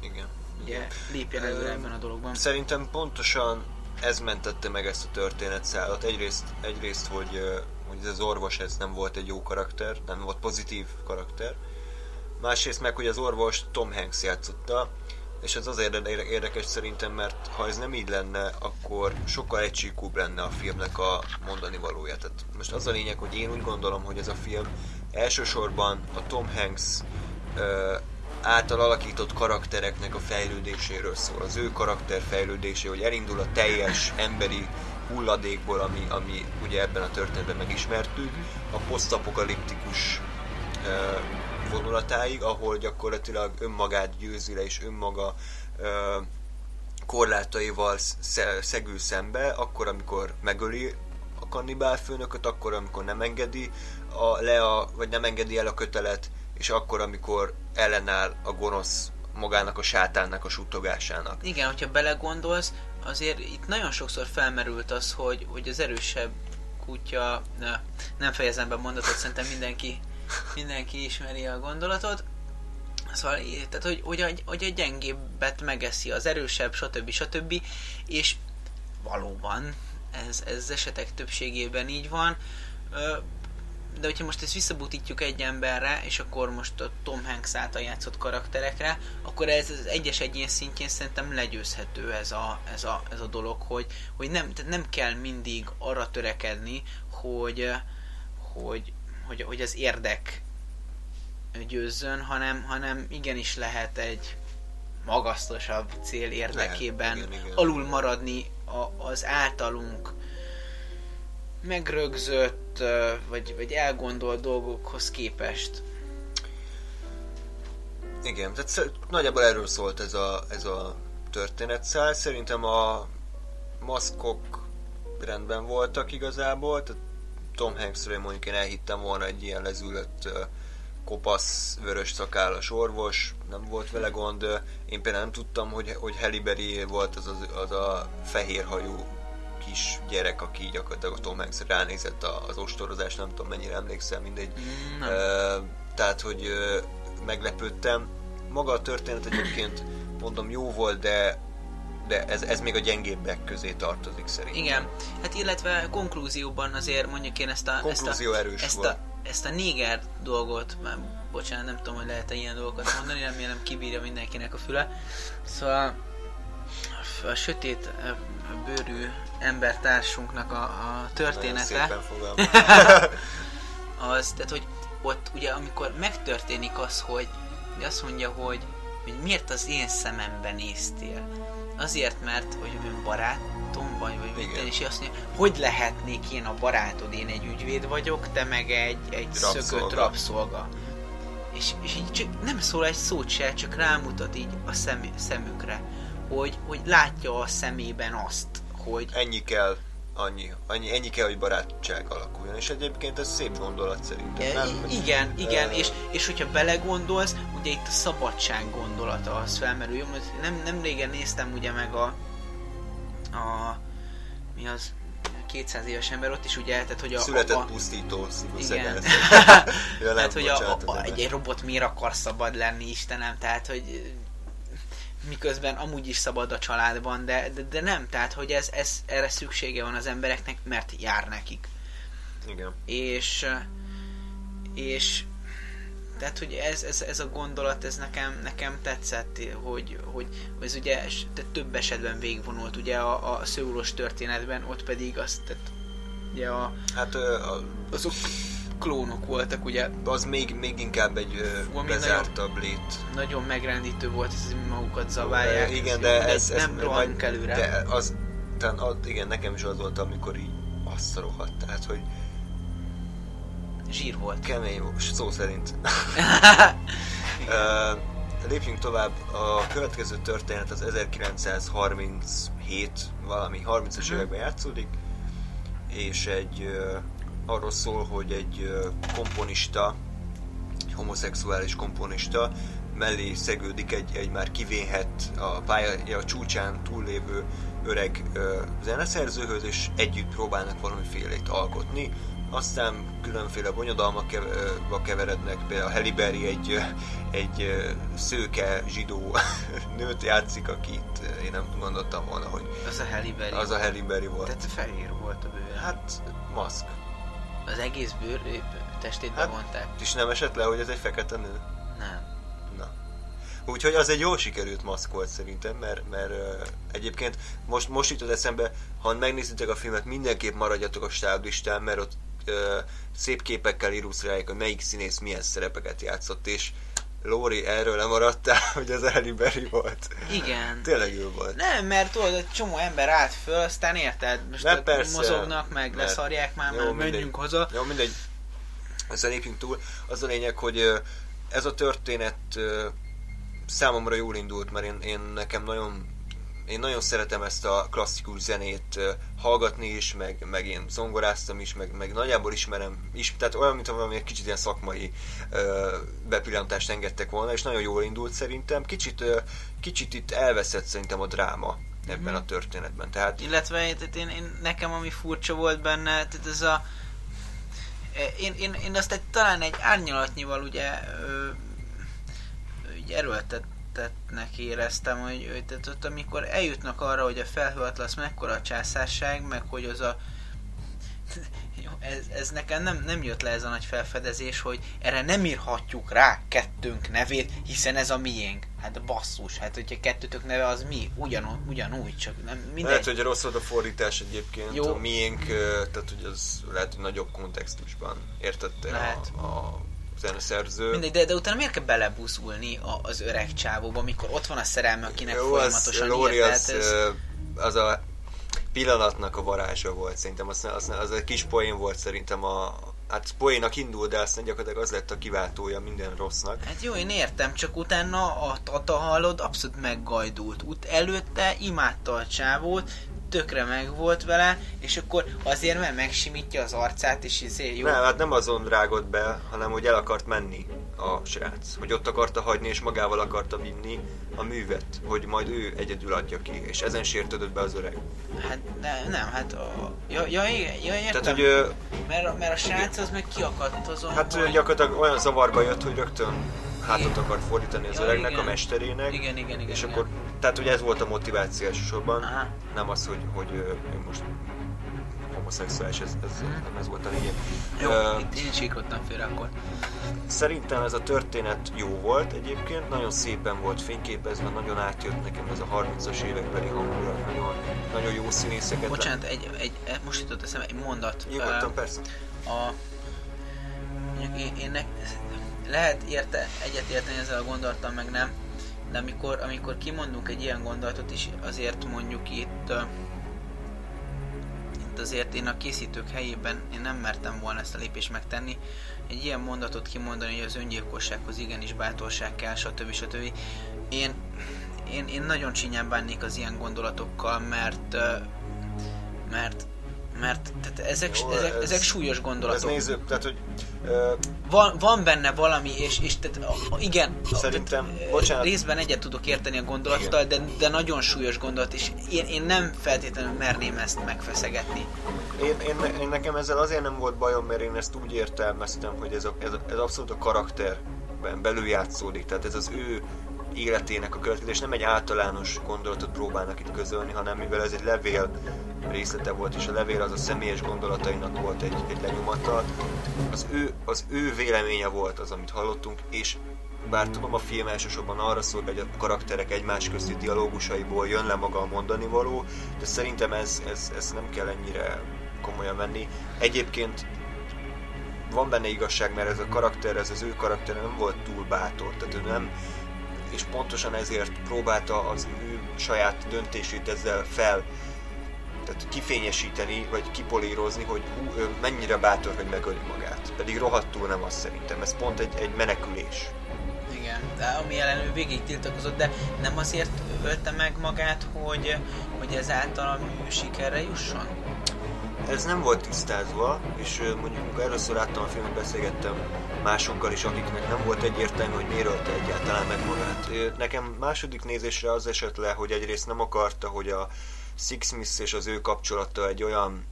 Igen. ugye, lépjen előre ebben a dologban. Szerintem pontosan ez mentette meg ezt a történetszálat. Egyrészt, egyrészt hogy, hogy ez az orvos ez nem volt egy jó karakter, nem volt pozitív karakter. Másrészt meg, hogy az orvos Tom Hanks játszotta, és ez azért érde- érdekes szerintem, mert ha ez nem így lenne, akkor sokkal egysíkúbb lenne a filmnek a mondani valója. Tehát most az a lényeg, hogy én úgy gondolom, hogy ez a film elsősorban a Tom Hanks ö, által alakított karaktereknek a fejlődéséről szól. Az ő karakter fejlődésé, hogy elindul a teljes emberi hulladékból, ami, ami ugye ebben a történetben megismertük, a posztapokaliptikus vonulatáig, ahol gyakorlatilag önmagát győzi le, és önmaga ö, korlátaival sz- szegül szembe, akkor, amikor megöli a kannibál főnököt, akkor, amikor nem engedi a, le a, vagy nem engedi el a kötelet, és akkor, amikor ellenáll a gonosz magának a sátánnak a suttogásának. Igen, hogyha belegondolsz, azért itt nagyon sokszor felmerült az, hogy, hogy az erősebb kutya, ne, nem fejezem be mondatot, szerintem mindenki mindenki ismeri a gondolatot. Szóval, tehát, hogy, hogy, a, hogy a gyengébbet megeszi az erősebb, stb. stb. És valóban ez, ez esetek többségében így van. De hogyha most ezt visszabutítjuk egy emberre, és akkor most a Tom Hanks által játszott karakterekre, akkor ez az egyes egyén szintjén szerintem legyőzhető ez a, ez a, ez a dolog, hogy, hogy nem, nem kell mindig arra törekedni, hogy, hogy, hogy, hogy az érdek győzzön, hanem, hanem igenis lehet egy magasztosabb cél érdekében lehet, igen, igen. alul maradni a, az általunk megrögzött, vagy, vagy elgondolt dolgokhoz képest. Igen, tehát nagyjából erről szólt ez a, ez a történetszál. Szerintem a maszkok rendben voltak igazából, tehát Tom Hanksről mondjuk én elhittem volna egy ilyen lezülött kopasz, vörös szakállas orvos, nem volt vele gond. Én például nem tudtam, hogy, hogy Halle Berry volt az, az, az a fehérhajú kis gyerek, aki gyakorlatilag a Tom Hanks ránézett az ostorozás, nem tudom mennyire emlékszem, mindegy. Nem. Tehát, hogy meglepődtem. Maga a történet egyébként mondom jó volt, de de ez, ez még a gyengébbek közé tartozik szerintem. Igen, hát illetve konklúzióban azért mondjuk én ezt a... Konklúzió ezt a, erős ezt volt. A, ezt a néger dolgot, már bocsánat, nem tudom, hogy lehet-e ilyen dolgokat mondani, remélem kibírja mindenkinek a füle. Szóval a sötét bőrű embertársunknak a, a története. (laughs) az, tehát hogy ott ugye amikor megtörténik az, hogy azt mondja, hogy, hogy miért az én szememben néztél. Azért, mert hogy ön barátom vagy, vagy minden, és azt mondja, hogy lehetnék én a barátod, én egy ügyvéd vagyok, te meg egy, egy rabszolga. szökött rabszolga. És, és így csak nem szól egy szót se, csak rámutat így a szem, szemükre, hogy, hogy látja a szemében azt, hogy... Ennyi kell, annyi, annyi, ennyi kell, hogy barátság alakuljon, és egyébként ez szép gondolat szerintem, nem? Igen, igen, uh, és, és hogyha belegondolsz, ugye itt a szabadság gondolata az felmerül, nem, nem régen néztem ugye meg a, a mi az, 200 éves ember ott is ugye, tehát hogy a... Született a, a pusztító Igen. (laughs) tehát, hogy a, a, a, egy, egy robot miért akar szabad lenni, Istenem, tehát, hogy miközben amúgy is szabad a családban, de, de, de nem, tehát hogy ez, ez, erre szüksége van az embereknek, mert jár nekik. Igen. És, és tehát, hogy ez, ez, ez a gondolat, ez nekem, nekem tetszett, hogy, hogy, ez ugye több esetben végvonult, ugye a, a szőulós történetben, ott pedig azt, tehát, ugye a, hát, a, azok klónok voltak, ugye. Az még, még inkább egy uh, bezártabb lét. Nagyon megrendítő volt, hogy magukat zaválják. Uh, igen, de ez, ez nem rohanunk előre. De az, tehát, az, igen, nekem is az volt, amikor így azt rohadt, tehát, hogy Zsír volt. Kemény volt, szó szerint. (laughs) uh, lépjünk tovább. A következő történet az 1937, valami 30-as uh-huh. években játszódik, és egy uh, arról szól, hogy egy komponista, egy homoszexuális komponista mellé szegődik egy, egy már kivéhet a pálya csúcsán túllévő öreg ö, zeneszerzőhöz, és együtt próbálnak valamifélét alkotni. Aztán különféle bonyodalmakba keverednek, például Halle Berry egy, egy szőke zsidó (laughs) nőt játszik, akit én nem gondoltam volna, hogy... Az a Halle Berry. Az a Halle Berry volt. Tehát fehér volt a bőr. Hát, maszk. Az egész bőr testét hát, bevonták. És nem esett le, hogy ez egy fekete nő? Nem. Na. Úgyhogy az egy jól sikerült maszk volt szerintem, mert, mert uh, egyébként most, most jutott eszembe, ha megnézitek a filmet, mindenképp maradjatok a stáblistán, mert ott uh, szép képekkel illusztrálják, hogy melyik színész milyen szerepeket játszott, és Lóri, erről nem maradtál, (laughs) hogy az Ellie Berry volt. Igen. Tényleg ő volt. Nem, mert tudod, egy csomó ember állt föl, aztán érted? Most nem, persze, mozognak, meg mert... leszarják már, jó, már menjünk haza. Jó, mindegy. Ezzel lépjünk túl. Az a lényeg, hogy ez a történet számomra jól indult, mert én, én nekem nagyon én nagyon szeretem ezt a klasszikus zenét hallgatni is, meg, meg én zongoráztam is, meg, meg nagyjából ismerem, is, tehát olyan, mint valami egy kicsit ilyen szakmai ö, bepillantást engedtek volna, és nagyon jól indult szerintem. Kicsit, ö, kicsit itt elveszett szerintem a dráma ebben mm. a történetben. Tehát... Illetve én, én, én, nekem ami furcsa volt benne, tehát ez a én, én, én azt egy, talán egy árnyalatnyival ugye, ö, ugye erőltetetnek éreztem, hogy, hogy tehát ott, amikor eljutnak arra, hogy a felhőatlasz mekkora a császárság, meg hogy az a (laughs) jó, ez, ez nekem nem, nem jött le ez a nagy felfedezés, hogy erre nem írhatjuk rá kettőnk nevét, hiszen ez a miénk. Hát basszus, hát hogyha kettőtök neve az mi, ugyanúgy, ugyanúgy csak nem mindegy. Lehet, hogy rossz volt a fordítás egyébként, Jó. a miénk, tehát hogy az lehet, hogy nagyobb kontextusban értette lehet. a, a zeneszerző. Mindegy, de, de utána miért kell belebuszulni az öreg csávóba, amikor ott van a szerelme, akinek Jó, folyamatosan az, írt, az, ez... az a pillanatnak a varázsa volt szerintem, az, az, az egy kis poén volt szerintem a, hát poénak indul, de aztán gyakorlatilag az lett a kiváltója minden rossznak. Hát jó, én értem, csak utána a Tata hallod abszolút meggajdult. Út előtte imádta a csávót, tökre meg volt vele, és akkor azért, mert megsimítja az arcát, és izé jó. Nem, hát nem azon rágott be, hanem hogy el akart menni a srác. Hogy ott akarta hagyni, és magával akarta vinni a művet, hogy majd ő egyedül adja ki, és ezen sértődött be az öreg. Hát ne, nem, hát a... Ja, ja, igen, ja értem. Tehát, hogy, mert, mert a srác az meg kiakadt azon, Hát hogy... gyakorlatilag olyan zavarba jött, hogy rögtön hátot akart fordítani az ja, öregnek, igen. a mesterének. Igen, igen, igen. És igen. akkor, tehát ugye ez volt a motiváció elsősorban, Aha. nem az, hogy, hogy ő most homoszexuális, ez, ez, mhm. nem ez volt a lényeg. Jó, uh, itt én síkottam félre akkor. Szerintem ez a történet jó volt egyébként, nagyon szépen volt fényképezve, nagyon átjött nekem ez a 30-as évekbeli hangulat, nagyon, nagyon jó színészeket. Bocsánat, egy, egy, most jutott eszembe egy mondat. Nyugodtan, uh, persze. A, én, én ne, lehet érte, egyet érteni ezzel a gondolattal, meg nem, de amikor, amikor kimondunk egy ilyen gondolatot is, azért mondjuk itt uh, itt azért én a készítők helyében én nem mertem volna ezt a lépést megtenni. Egy ilyen mondatot kimondani, hogy az öngyilkossághoz igenis bátorság kell, stb. stb. Én, én, én nagyon csinyán bánnék az ilyen gondolatokkal, mert mert mert tehát ezek, Jó, ezek, ez, ezek súlyos gondolatok. Ez néző, tehát hogy... Uh, van, van benne valami, és, és tehát, igen, szerintem, tehát, bocsánat. részben egyet tudok érteni a gondolattal, de, de nagyon súlyos gondolat, és én, én nem feltétlenül merném ezt megfeszegetni. Én, én, én, nekem ezzel azért nem volt bajom, mert én ezt úgy értelmeztem, hogy ez, a, ez, ez abszolút a karakterben belül játszódik, tehát ez az ő életének a következés, nem egy általános gondolatot próbálnak itt közölni, hanem mivel ez egy levél részlete volt, és a levél az a személyes gondolatainak volt egy, egy lenyomata, az ő, az ő véleménye volt az, amit hallottunk, és bár tudom, a film elsősorban arra szól, hogy a karakterek egymás közti dialógusaiból jön le maga a mondani való, de szerintem ez, ez, ez nem kell ennyire komolyan venni. Egyébként van benne igazság, mert ez a karakter, ez az ő karakter nem volt túl bátor, tehát ő nem, és pontosan ezért próbálta az ő saját döntését ezzel fel tehát kifényesíteni, vagy kipolírozni, hogy hú, ő mennyire bátor, hogy megöli magát. Pedig rohadtul nem az szerintem, ez pont egy, egy menekülés. Igen, de ami ellen ő végig tiltakozott, de nem azért ölte meg magát, hogy, hogy ezáltal a mű sikerre jusson? Ez nem volt tisztázva, és mondjuk először láttam a filmet, beszélgettem másokkal is, akiknek nem volt egyértelmű, hogy miért ölte egyáltalán meg magát. Nekem második nézésre az esett le, hogy egyrészt nem akarta, hogy a Six Smith és az ő kapcsolata egy olyan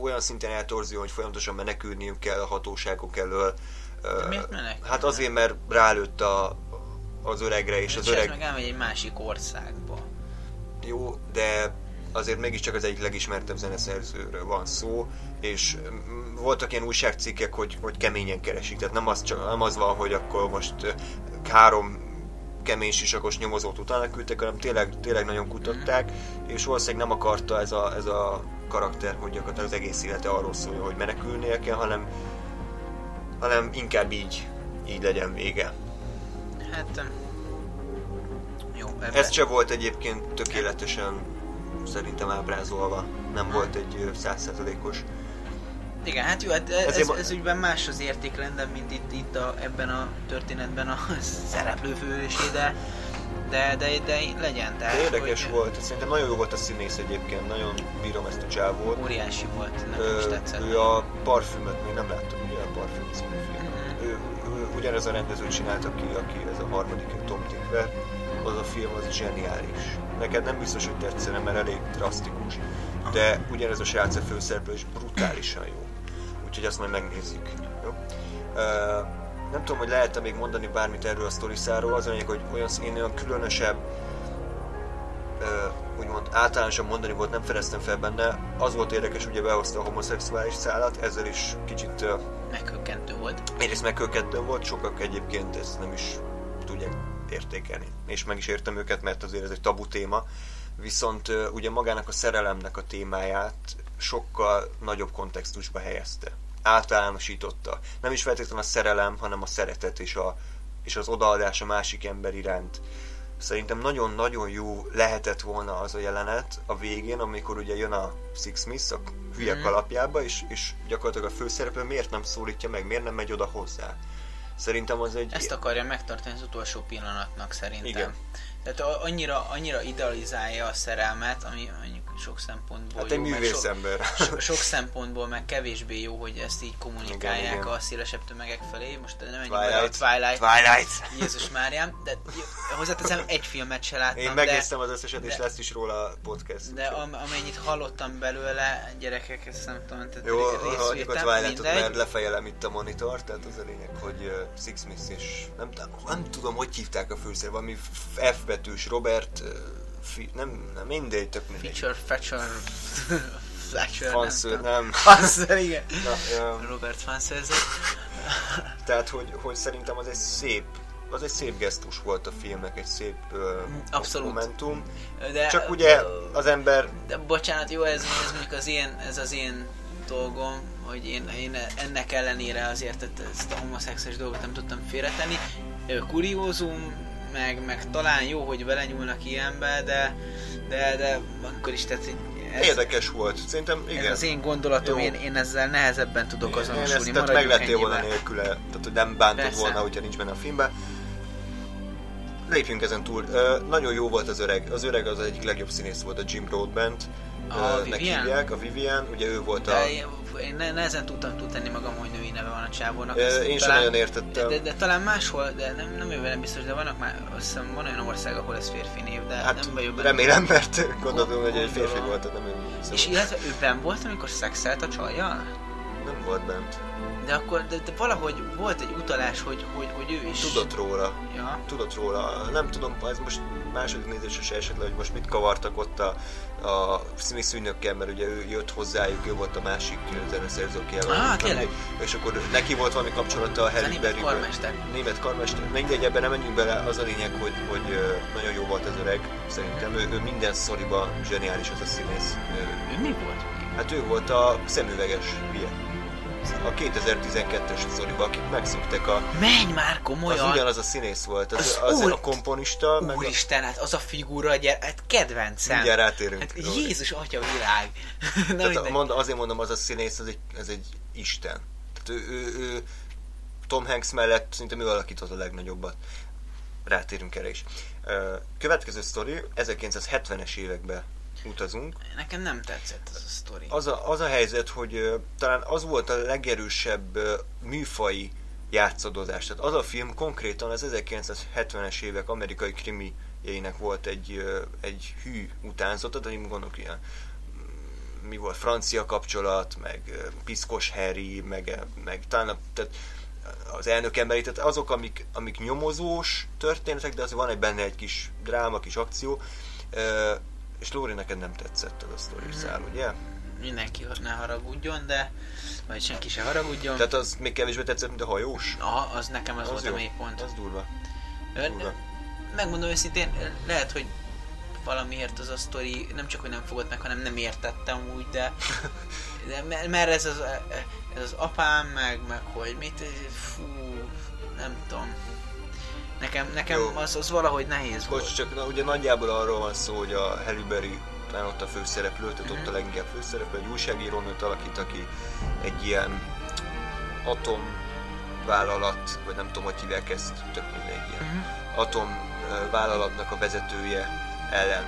olyan szinten eltorzió, hogy folyamatosan menekülniük kell a hatóságok elől. De miért Hát azért, mert rálőtt a, az öregre, és az öreg... meg elmegy egy másik országba. Jó, de azért mégiscsak az egyik legismertebb zeneszerzőről van szó, és voltak ilyen újságcikkek, hogy, hogy keményen keresik, tehát nem az, csak, nem az van, hogy akkor most három kemény sisakos nyomozót utána küldtek, hanem tényleg, tényleg nagyon kutatták, és valószínűleg nem akarta ez a, ez a karakter, hogy gyakorlatilag az egész élete arról szólja, hogy menekülnie kell, hanem, hanem inkább így, így legyen vége. Hát, jó. Ebbe... Ez se volt egyébként tökéletesen szerintem ábrázolva. Nem volt egy százszerzalékos igen, hát jó, hát ez, ez, ez ügyben más az értékrendem, mint itt, itt a, ebben a történetben a (laughs) szereplő fősé, de, de, de, de legyen. Tehát, de érdekes hogy... volt, szerintem nagyon jó volt a színész egyébként, nagyon bírom ezt a csávót. Óriási volt, nekem Ö, is tetszett. Ő a parfümöt még nem láttam, ugye a parfüm című film. Mm-hmm. Ő, ő, ugyanez a rendező csinált, aki, aki ez a harmadik, Tom Tickver, az a film az zseniális. Neked nem biztos, hogy tetszene, mert elég drasztikus, de ugyanez a srác a főszereplő is brutálisan jó úgyhogy azt majd megnézzük. Jó? Uh, nem tudom, hogy lehet-e még mondani bármit erről a sztoriszáról, az lényeg, hogy olyan, én olyan különösebb uh, úgymond általánosan mondani volt, nem fedeztem fel benne. Az volt érdekes, ugye behozta a homoszexuális szállat, ezzel is kicsit uh, Meghökkentő volt. egyrészt megkökkentő volt, sokak egyébként ezt nem is tudják értékelni. És meg is értem őket, mert azért ez egy tabu téma. Viszont ugye magának a szerelemnek a témáját sokkal nagyobb kontextusba helyezte. Általánosította. Nem is feltétlenül a szerelem, hanem a szeretet és, a, és az odaadás a másik ember iránt. Szerintem nagyon-nagyon jó lehetett volna az a jelenet a végén, amikor ugye jön a Six Smith a hülye Mhm. kalapjába, és, és gyakorlatilag a főszereplő miért nem szólítja meg, miért nem megy oda hozzá. Szerintem az egy... Ezt akarja megtartani az utolsó pillanatnak szerintem. Igen. Tehát annyira, annyira idealizálja a szerelmet, ami mondjuk sok szempontból Hát jó, egy meg művészember. sok, (laughs) so, sok szempontból meg kevésbé jó, hogy ezt így kommunikálják Igen, igen. a szélesebb tömegek felé. Most nem menjünk bele a Twilight. Twilight. Twilight! Jézus Máriám, de (laughs) hozzáteszem, egy filmet se láttam, Én megnéztem az összeset, és de- lesz is róla podcast. de am, amennyit hallottam belőle, gyerekek, ezt nem tudom, tehát Jó, hagyjuk a Twilight-ot, mert lefejelem itt a monitor, tehát az a lényeg, hogy uh, Six Smith és nem, nem tudom, hogy hívták a főszerep, valami F betűs Robert, fi, nem, nem mindegy, tök mindegy. Feature, Fetcher, Fletcher, (laughs) Fanször, nem. Fanször, igen. Na, um, Robert Fanszerző. (laughs) tehát, hogy, hogy szerintem az egy szép, az egy szép gesztus volt a filmnek, egy szép uh, Abszolút. momentum. De, Csak ugye az ember De bocsánat, jó, ez, ez mondjuk az én, ez az én dolgom, hogy én, én ennek ellenére azért ezt- a homoszexuális dolgot nem tudtam félretenni. Kuriózum, meg, meg talán jó, hogy belenyúlnak ilyenbe, de, de, de akkor is, tehát ez, érdekes volt. Szerintem igen. ez az én gondolatom, Jó. én, én ezzel nehezebben tudok Én ezt azonosulni. tehát Maradjunk meglettél volna nélküle, tehát hogy nem bántod Persze. volna, hogyha nincs benne a filmben. Lépjünk ezen túl. Ö, nagyon jó volt az öreg. Az öreg az egyik legjobb színész volt a Jim Broadbent. A nek Vivian? hívják, a Vivian, ugye ő volt a... De én, én ne- nehezen tudtam túltenni magam, hogy női neve van a csávónak. Ö, én sem nagyon értettem. De, de, de, talán máshol, de nem, nem jövő biztos, de vannak már, azt hiszem van olyan ország, ahol ez férfi név, de Hát nem vagyok benne. remélem, mert gondolom, hogy egy férfi Gondolom. volt, nem ő És illetve ő benn volt, amikor szexelt a csajjal? nem volt bent. De akkor, de, de valahogy volt egy utalás, hogy, hogy, hogy ő is... Tudott róla. Ja. Tudott róla. Nem tudom, ez most második nézésre se esett le, hogy most mit kavartak ott a, a Smith ügynökkel, mert ugye ő jött hozzájuk, ő volt a másik zeneszerző, aki Ah, tényleg? És akkor neki volt valami kapcsolata a Harry német berry karmester. Német karmester. Mindegy, ebben nem menjünk bele, az a lényeg, hogy, hogy nagyon jó volt az öreg, szerintem. Ő, ő minden szoriban zseniális az a színész. Ő, Ő mi volt? hát ő volt a szemüveges hülye. A 2012-es szoriban, akik megszűntek a... Menj már Az komolyan! ugyanaz a színész volt, az, Az az, úr- a komponista, meg a, hát az a figura, gyere, hát kedvencem. mindjárt rátérünk. Hát Róla. Jézus atya világ. (laughs) Na, Tehát mindegy. mond, azért mondom, az a színész, ez egy, ez egy isten. Tehát ő, ő, ő, Tom Hanks mellett szerintem ő alakított a legnagyobbat. Rátérünk erre is. Következő sztori, 1970-es években utazunk. Nekem nem tetszett az a sztori. Az a, az a helyzet, hogy ö, talán az volt a legerősebb ö, műfai játszadozás. Tehát az a film konkrétan az 1970-es évek amerikai krimiének volt egy, ö, egy hű utánzata, tehát én gondolok ilyen mm, mi volt, francia kapcsolat, meg piszkos Harry, meg, meg talán a, tehát az elnök emberi, tehát azok, amik, amik nyomozós történetek, de azért van egy benne egy kis dráma, kis akció, és Lóri, neked nem tetszett az a sztori szál, ugye? Mindenki ne haragudjon, de... Vagy senki se haragudjon. Tehát az még kevésbé tetszett, mint a hajós? Aha, az nekem az, volt jó. a mélypont. Az durva. Ö, durva. Megmondom őszintén, lehet, hogy valamiért az a sztori nem csak, hogy nem fogott meg, hanem nem értettem úgy, de, (laughs) de mer- mert ez az, ez az apám, meg, meg hogy mit, fú, nem tudom. Nekem, nekem Jó. az, az valahogy nehéz volt. Bocs, csak na, ugye nagyjából arról van szó, hogy a Halle Berry talán ott a főszereplő, tehát ott a Mhm. leginkább főszereplő, egy újságírónőt alakít, aki egy ilyen atomvállalat, vagy nem tudom, hogy hívják ezt, tök mindegy, ilyen Mhm. atomvállalatnak a vezetője ellen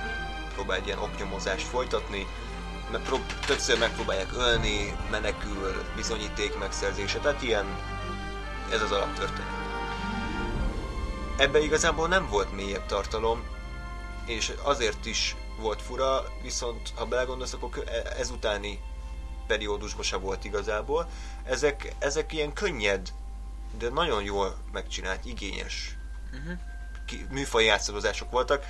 próbál egy ilyen oknyomozást folytatni, meg prób- többször megpróbálják ölni, menekül, bizonyíték megszerzése, tehát ilyen, ez az alaptörténet. Ebben igazából nem volt mélyebb tartalom, és azért is volt fura, viszont ha belegondolsz, akkor e- ezutáni periódusban se volt igazából. Ezek, ezek ilyen könnyed, de nagyon jól megcsinált, igényes Uh-huh. ki- műfaj játszadozások voltak.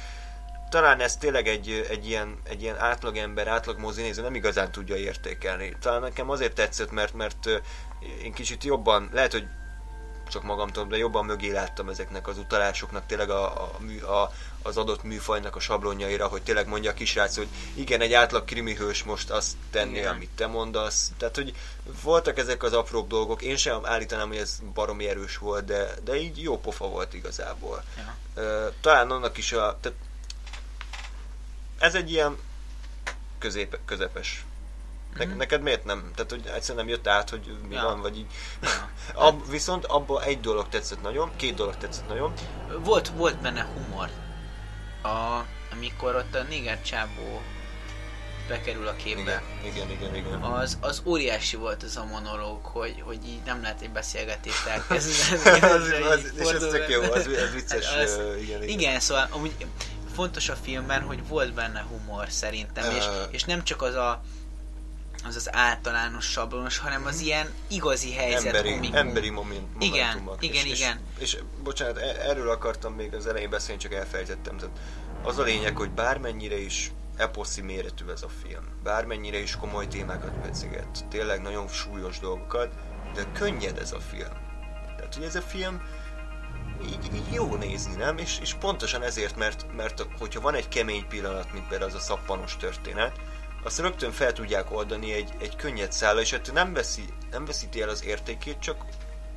Talán ez tényleg egy, egy, ilyen, egy ilyen átlagember, átlag mozinéző nem igazán tudja értékelni. Talán nekem azért tetszett, mert, mert én kicsit jobban, lehet, hogy csak magamtól, de jobban mögé láttam ezeknek az utalásoknak, tényleg a, a, a, az adott műfajnak a sablonjaira, hogy tényleg mondja a kisrác, hogy igen, egy átlag krimihős most azt tenni, Igen. amit te mondasz. Tehát, hogy voltak ezek az apróbb dolgok, én sem állítanám, hogy ez baromi erős volt, de, de így jó pofa volt igazából. Ja. Talán annak is a... Tehát ez egy ilyen közép, közepes. Ne, Mhm. Neked miért nem? Tehát, hogy egyszerűen nem jött át, hogy mi Ja. van, vagy így. Ja. (laughs) Ab, viszont abban egy dolog tetszett nagyon, két dolog tetszett nagyon. Volt, volt benne humor. A, amikor ott a néger csábó bekerül a képbe. Igen, igen, igen, igen. Az, az óriási volt az a monológ, hogy, hogy így nem lehet egy beszélgetést (laughs) elkezdeni. az, az, így és ez tök jó, be. az, ez vicces. Hát az- igen, igen. Igen, szóval amúgy fontos a filmben, hogy volt benne humor szerintem, és, és nem csak az a az az általános sablonos, hanem az ilyen igazi helyzet emberi, komikum. emberi moment, Igen, momentumok. igen, és, igen. És, és, bocsánat, e- erről akartam még az elején beszélni, csak elfelejtettem. Tehát az a lényeg, hogy bármennyire is eposzi méretű ez a film, bármennyire is komoly témákat beszéget, tényleg nagyon súlyos dolgokat, de könnyed ez a film. Tehát, hogy ez a film így, így jó nézni, nem? És, és pontosan ezért, mert, mert hogyha van egy kemény pillanat, mint például az a szappanos történet, azt rögtön fel tudják oldani egy, egy könnyed szállal, és ettől nem, veszi, nem veszíti el az értékét, csak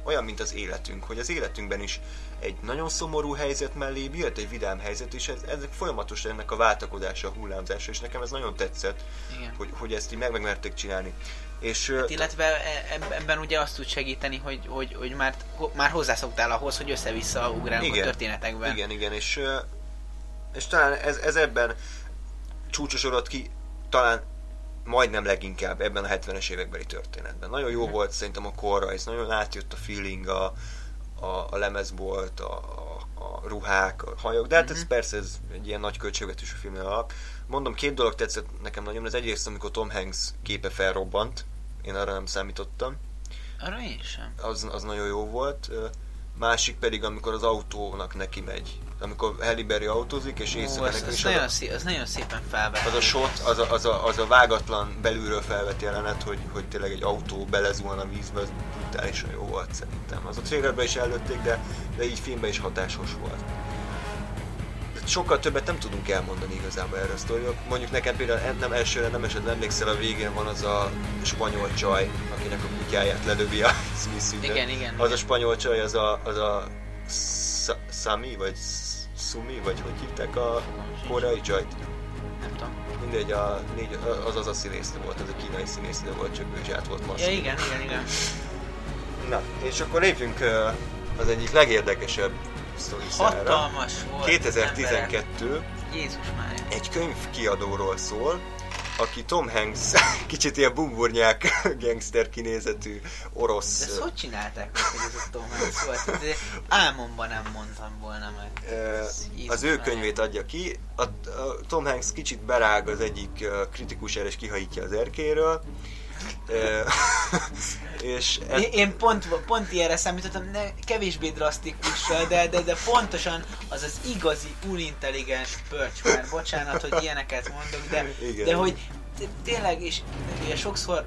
olyan, mint az életünk, hogy az életünkben is egy nagyon szomorú helyzet mellé jött egy vidám helyzet, és ez, ezek folyamatosan ennek a váltakodása, a hullámzása, és nekem ez nagyon tetszett, Igen. hogy, hogy ezt így meg megmerték csinálni. És Hát illetve e- eb- ebben ugye azt tud segíteni, hogy, hogy, hogy már, már hozzászoktál ahhoz, hogy össze-vissza ugrálunk a Igen. történetekben. Igen, igen, és, és talán ez, ez ebben csúcsosodott ki, talán majdnem leginkább ebben a 70-es évekbeli történetben. Nagyon jó Mhm. volt szerintem a korra, ez nagyon átjött a feeling, a, a, a lemezbolt, a, a, a ruhák, a hajok, de hát ez Mhm. persze ez egy ilyen nagy költségvetésű filmnél alap. Mondom, két dolog tetszett nekem nagyon, az egyrészt, amikor Tom Hanks képe felrobbant, én arra nem számítottam, Arra én sem. az, az nagyon jó volt. Másik pedig, amikor az autónak neki megy. Amikor Halle Berry autózik, és Ó, éjszaka az, neki, az, nagyon szép, az nagyon szépen felvett. az a shot, az a, az, a, az a vágatlan belülről felvett jelenet, hogy, hogy tényleg egy autó belezuhan a vízbe, az brutálisan jó volt szerintem. Az a trailerben is előtték, de, de így filmben is hatásos volt. Sokkal többet nem tudunk elmondani igazából erről a sztoriról. Mondjuk nekem például nem elsőre nem esett, emlékszel, a végén van az a spanyol csaj, akinek a kutyáját lelövi a (laughs) Smith. Igen, igen, Az a spanyol csaj, az a, az a Sa- Sami, vagy Sumi, vagy hogy hívták a koreai csajt? Nem tudom. Mindegy, a, négy, az az a színésznő volt, az a kínai színésznő volt, csak ő is át volt Ja, masszív. igen, igen, igen. (laughs) Na, és akkor lépjünk az egyik legérdekesebb sztoriszára. Hatalmas volt. emberek. 2012 Jézus már. egy könyvkiadóról szól, aki Tom Hanks, (laughs) kicsit ilyen bumburnyák (laughs) gangster kinézetű De orosz ezt hogy csinálták, hogy ez a Tom Hanks volt? De álmomban nem mondtam volna meg. Ez az ő könyvét adja ki. A, a Tom Hanks kicsit berág az egyik kritikus és kihajítja az erkéről. Ö, (laughs) és Én, én pont, pont ilyenre számítottam, ne, kevésbé drasztikussal, de, de, de pontosan az az igazi, unintelligens pörcs, már bocsánat, hogy ilyeneket mondok, de, Igen. de hogy tényleg, és ugye sokszor,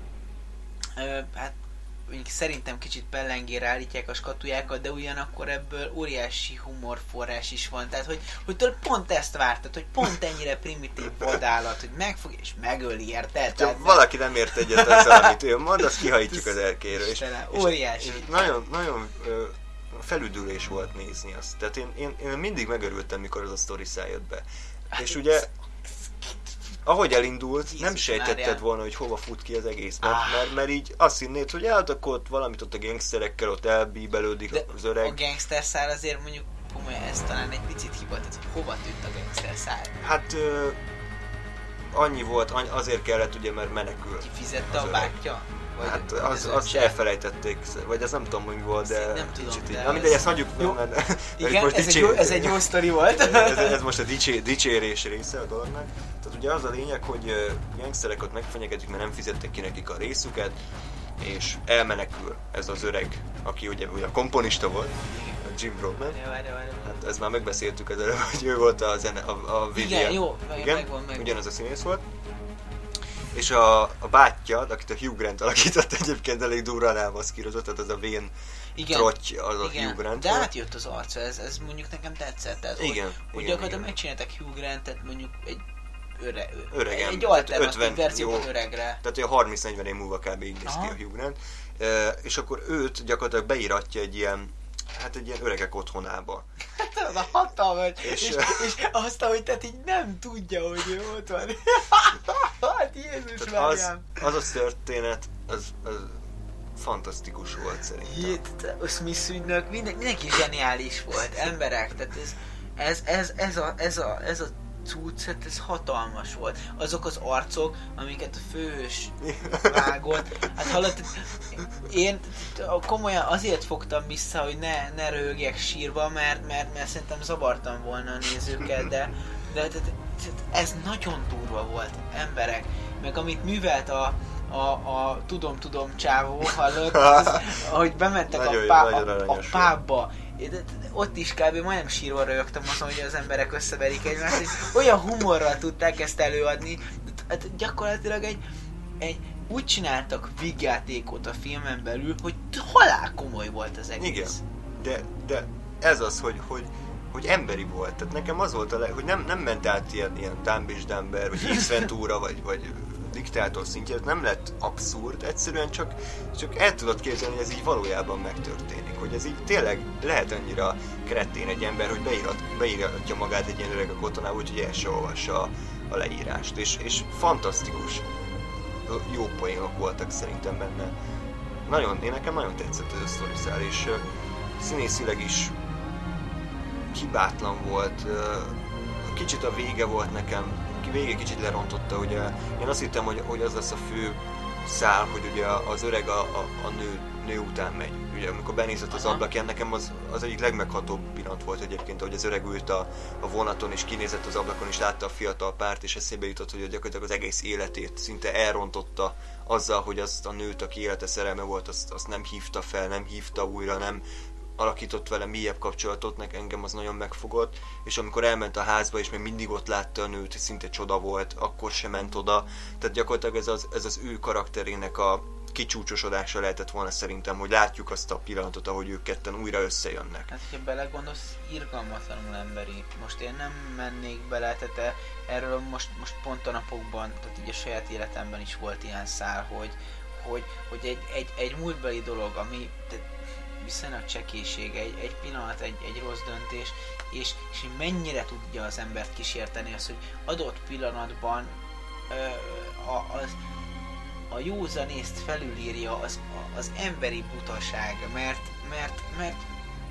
hát mondjuk szerintem kicsit pellengére állítják a skatujákat, de ugyanakkor ebből óriási humorforrás is van. Tehát, hogy, hogy tőle pont ezt vártad, hogy pont ennyire primitív vadállat, hogy megfog és megöli, érted? Tehát, valaki nem ért egyet (laughs) azzal, amit ő mond, azt kihajítjuk az erkéről. És, óriási. és nagyon, nagyon ö, felüdülés volt nézni azt. Tehát én, én, én mindig megörültem, mikor az a sztori szájött be. Hát és ugye ahogy elindult, Jézus nem sejtetted Mária. volna, hogy hova fut ki az egész, mert, Ah. mert, mert így azt hinnéd, hogy hát akkor ott valamit ott a gangsterekkel, ott elbíbelődik De az a öreg. gangster szál azért mondjuk komolyan ez talán egy picit hiba, tehát hova tűnt a gangster szál? Hát ö, annyi volt, annyi, azért kellett ugye, mert menekül. Ki fizette a bátyja? Vagy Hát az, az azt öccse? elfelejtették, vagy az nem tudom, hogy mi volt, de nem tudom, kicsit így. Na mindegy, ezt hagyjuk, Jó. mert, mert Igen, most ez egy, dicsé- jó, ez egy jó sztori volt. (laughs) ez, ez most a dicsé, dicsérés része a dolognak. Tehát ugye az a lényeg, hogy uh, gangsterek ott megfenyegetik, mert nem fizettek ki nekik a részüket, és elmenekül ez az öreg, aki ugye, ugye a komponista volt, Jim Broadman. Hát ezt már megbeszéltük az előbb, hogy ő volt a, zene, a, a Vivian. Igen, jó, Igen, megvan, megvan. ugyanaz a színész volt. És a, a bátyja, akit a Hugh Grant alakított (laughs) egyébként elég durrán elmaszkírozott, tehát az a vén Igen, trotty az a igen, Hugh Grant. de átjött az arca, ez, ez mondjuk nekem tetszett. Tehát, Igen, hogy, hogy gyakorlatilag megcsináltak Hugh Grantet mondjuk egy öre, Öregen, egy alternatív 50 verzióban öregre. Tehát olyan 30-40 év múlva kb. így néz ki a Hugh Grant. E, és akkor őt gyakorlatilag beíratja egy ilyen, hát egy ilyen öregek otthonába. Hát az a hatalmas, és, És- és, és azt, hogy tehát így nem tudja, hogy ő ott van. (laughs) hát Jézus az, az a történet, az, az fantasztikus volt szerintem. Hét, a Smith ügynök, minden, mindenki zseniális volt, emberek, tehát ez, ez, ez, ez, a, ez, a, ez a cucc, hát ez hatalmas volt. Azok az arcok, amiket a főhős vágott, hát hallott, én komolyan azért fogtam vissza, hogy ne, ne röhögjek sírva, mert, mert, mert szerintem zavartam volna a nézőket, de, de, de, de, de ez nagyon durva volt, emberek. Meg amit művelt a, a, a tudom, tudom csávó, hallott, az, ahogy bementek Nagyon a, pá, a, a pábba, ott is kb. majdnem sírva rögtem azon, hogy az emberek összeverik egymást, és olyan humorral tudták ezt előadni, hát gyakorlatilag egy, egy úgy csináltak vígjátékot a filmen belül, hogy halál komoly volt az egész. Igen, de, de ez az, hogy, hogy, hogy emberi volt. Tehát nekem az volt a le, hogy nem, nem ment át ilyen, ilyen Dumber, vagy X vagy, vagy diktátor szintje, nem lett abszurd, egyszerűen csak, csak el tudod képzelni, hogy ez így valójában megtörténik. Hogy ez így tényleg lehet annyira kretén egy ember, hogy beírat, beíratja magát egy ilyen a kotonába, úgyhogy el se olvassa a, a leírást. És, és fantasztikus jó poénok voltak szerintem benne. Nagyon, én nekem nagyon tetszett ez a sztoriszál, és uh, színészileg is hibátlan volt. Uh, kicsit a vége volt nekem, vége kicsit lerontotta, ugye én azt hittem, hogy, hogy az lesz a fő szál, hogy ugye az öreg a, a, a nő, nő után megy. Ugye amikor benézett az ablakján, nekem az, az egyik legmeghatóbb pillanat volt egyébként, hogy az öreg ült a, a vonaton, és kinézett az ablakon, és látta a fiatal párt, és eszébe jutott, hogy gyakorlatilag az egész életét szinte elrontotta azzal, hogy azt a nőt, aki élete szerelme volt, azt, azt nem hívta fel, nem hívta újra, nem alakított vele mélyebb kapcsolatot, nek engem az nagyon megfogott, és amikor elment a házba, és még mindig ott látta a nőt, szinte csoda volt, akkor sem ment oda. Tehát gyakorlatilag ez az, ez az ő karakterének a kicsúcsosodása lehetett volna szerintem, hogy látjuk azt a pillanatot, ahogy ők ketten újra összejönnek. Hát, hogyha belegondolsz, irgalmatlanul emberi. Most én nem mennék bele, tehát e- erről most, most pont a napokban, tehát így a saját életemben is volt ilyen szál, hogy, hogy, hogy egy, egy, egy múltbeli dolog, ami tehát viszonylag csekéség, egy, egy pillanat, egy, egy rossz döntés, és, és mennyire tudja az embert kísérteni az, hogy adott pillanatban ö, a, az, a józanészt felülírja az, az emberi butaság, mert, mert, mert,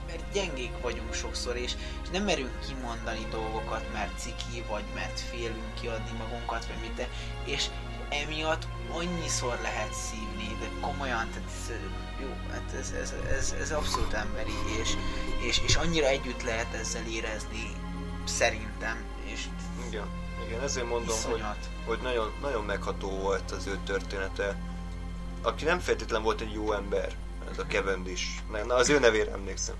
mert gyengék vagyunk sokszor, és, és nem merünk kimondani dolgokat, mert ciki, vagy mert félünk kiadni magunkat, vagy mit, de, és emiatt annyiszor lehet szívni, de komolyan, tehát ez, jó, hát ez, ez, ez, ez abszolút emberi, és, és, és annyira együtt lehet ezzel érezni, szerintem, és Igen, igen, ezért mondom, hogy, iszonyat. hogy nagyon, nagyon megható volt az ő története. Aki nem feltétlen volt egy jó ember, ez a Cavendish. Na, na az ő nevére emlékszem.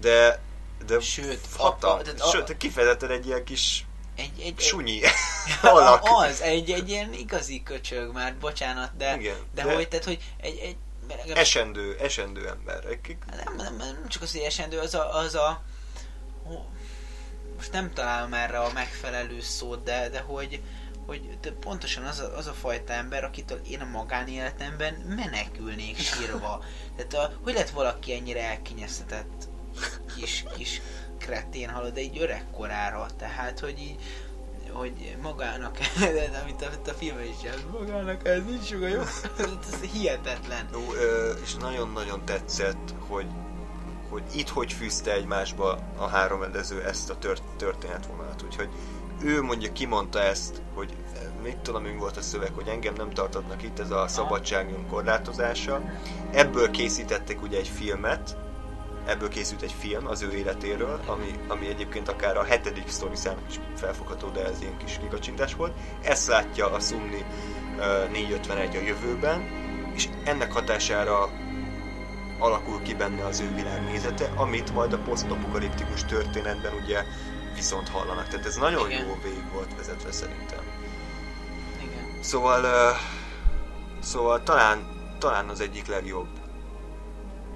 De, de Sőt, hatal, a- tehát a- sőt, kifejezetten egy ilyen kis Egy, egy, egy, sunyi (laughs) (laughs) alak. Az, egy, egy ilyen igazi köcsög már, bocsánat, de, Igen, de, de- hogy, tehát, hogy egy, egy legalább- Esendő, esendő ember. Egy- nem, nem, nem csak az, hogy esendő, az a, az a ó, most nem találom erre a megfelelő szót, de, de hogy, hogy de pontosan az a, az a fajta ember, akitől én a magánéletemben menekülnék sírva. (laughs) Tehát a, hogy lett valaki ennyire elkényeztetett kis, kis kretén halad, de így öregkorára, tehát hogy így hogy magának, (laughs) de amit a, a filmben is csinál, magának ez nincs joga, jó? (laughs) ez hihetetlen. Jó, és nagyon-nagyon tetszett, hogy, hogy itt hogy fűzte egymásba a három rendező ezt a tört, történetvonalat. Úgyhogy ő mondja, kimondta ezt, hogy mit tudom, mi volt a szöveg, hogy engem nem tartatnak itt, ez a szabadságunk korlátozása. Ebből készítettek ugye egy filmet, ebből készült egy film az ő életéről, ami, ami egyébként akár a hetedik sztori szám is felfogható, de ez ilyen kis kikacsintás volt. Ezt látja a Sumni uh, 451 a jövőben, és ennek hatására alakul ki benne az ő világnézete, amit majd a posztapokaliptikus történetben ugye viszont hallanak. Tehát ez nagyon Igen. jó végig volt vezetve szerintem. Igen. Szóval, uh, szóval talán, talán az egyik legjobb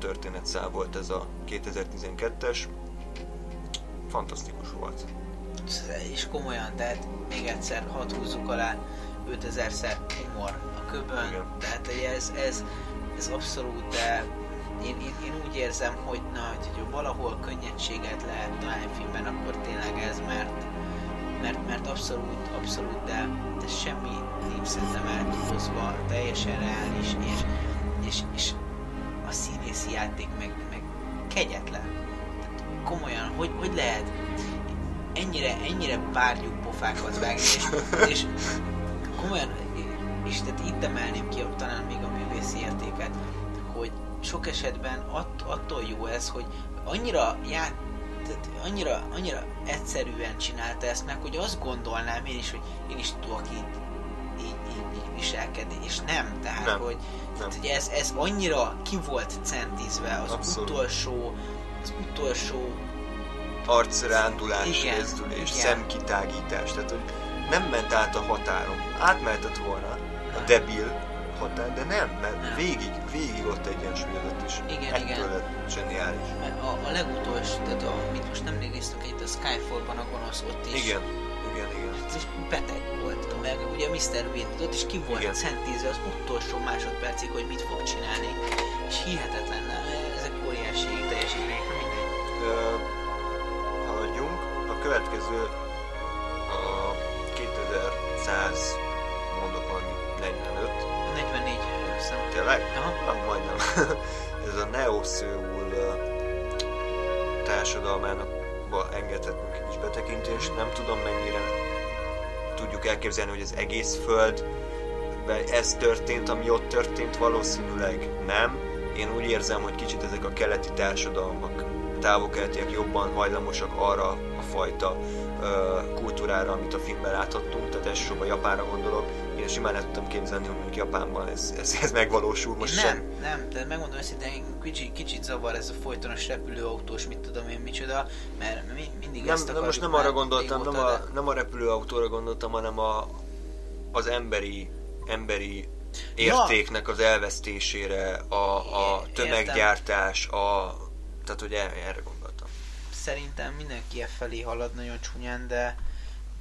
történetszál volt ez a 2012-es. Fantasztikus volt. És komolyan, tehát még egyszer hadd húzzuk alá 5000-szer humor a köbön, Igen. tehát ez, ez, ez abszolút, de én, én, én úgy érzem, hogy na, hogy valahol könnyedséget lehet találni filmben, akkor tényleg ez, mert, mert, mert abszolút, abszolút, de, de semmi nincs szerintem eltúlozva, teljesen reális, és, és, és a színészi játék meg, meg kegyetlen. Tehát komolyan, hogy, hogy lehet ennyire, ennyire várjuk pofákat vágni, és, (laughs) és komolyan, és tehát itt emelném ki talán még a művészi értéket, hogy sok esetben att, attól jó ez, hogy annyira ját, tehát annyira, annyira egyszerűen csinálta ezt meg, hogy azt gondolnám én is, hogy én is tudok így, így, viselkedni, és nem, tehát nem. hogy tehát, hogy ez, ez annyira ki volt centízve az Abszolút. utolsó, az utolsó arcrándulás, rezdülés, szemkitágítás, tehát hogy nem ment át a határon. Átmehetett volna a debil határ, de nem, mert nem. végig, végig ott egyensúlyozott is. Igen, Ettől igen. lett zseniális. A, a legutolsó, tehát amit most nem néztük itt a Skyfall-ban a gonosz, ott is. Igen, igen, igen. Ez beteg volt, meg ugye Mr. Wind, ott is ki volt centízve az utolsó másodpercig, hogy mit fog csinálni. És hihetetlen, ezek óriási teljesítmények, mindegy. haladjunk. A következő a 2100 mondok valami 45. 44, hiszem. Tényleg? Aha. Hát majdnem. (laughs) Ez a Neo Seoul társadalmának engedhetünk egy betekintést. Nem tudom mennyire tudjuk elképzelni, hogy az egész Föld ez történt, ami ott történt, valószínűleg nem. Én úgy érzem, hogy kicsit ezek a keleti társadalmak, távol-keletiek jobban hajlamosak arra a fajta kultúrára, amit a filmben láthattunk, tehát elsősorban Japánra gondolok. Én simán el tudtam képzelni, hogy mondjuk Japánban ez, ez, ez megvalósul most nem, sem. Nem, de megmondom őszintén, kicsit, kicsit zavar ez a folytonos repülőautós, mit tudom én micsoda, mert mi, mindig nem, ezt nem, most nem arra gondoltam, nem a, nem a repülőautóra gondoltam, hanem a, az emberi, emberi értéknek az elvesztésére, a, a tömeggyártás, a, tehát hogy erre gondoltam szerintem mindenki e felé halad nagyon csúnyán, de,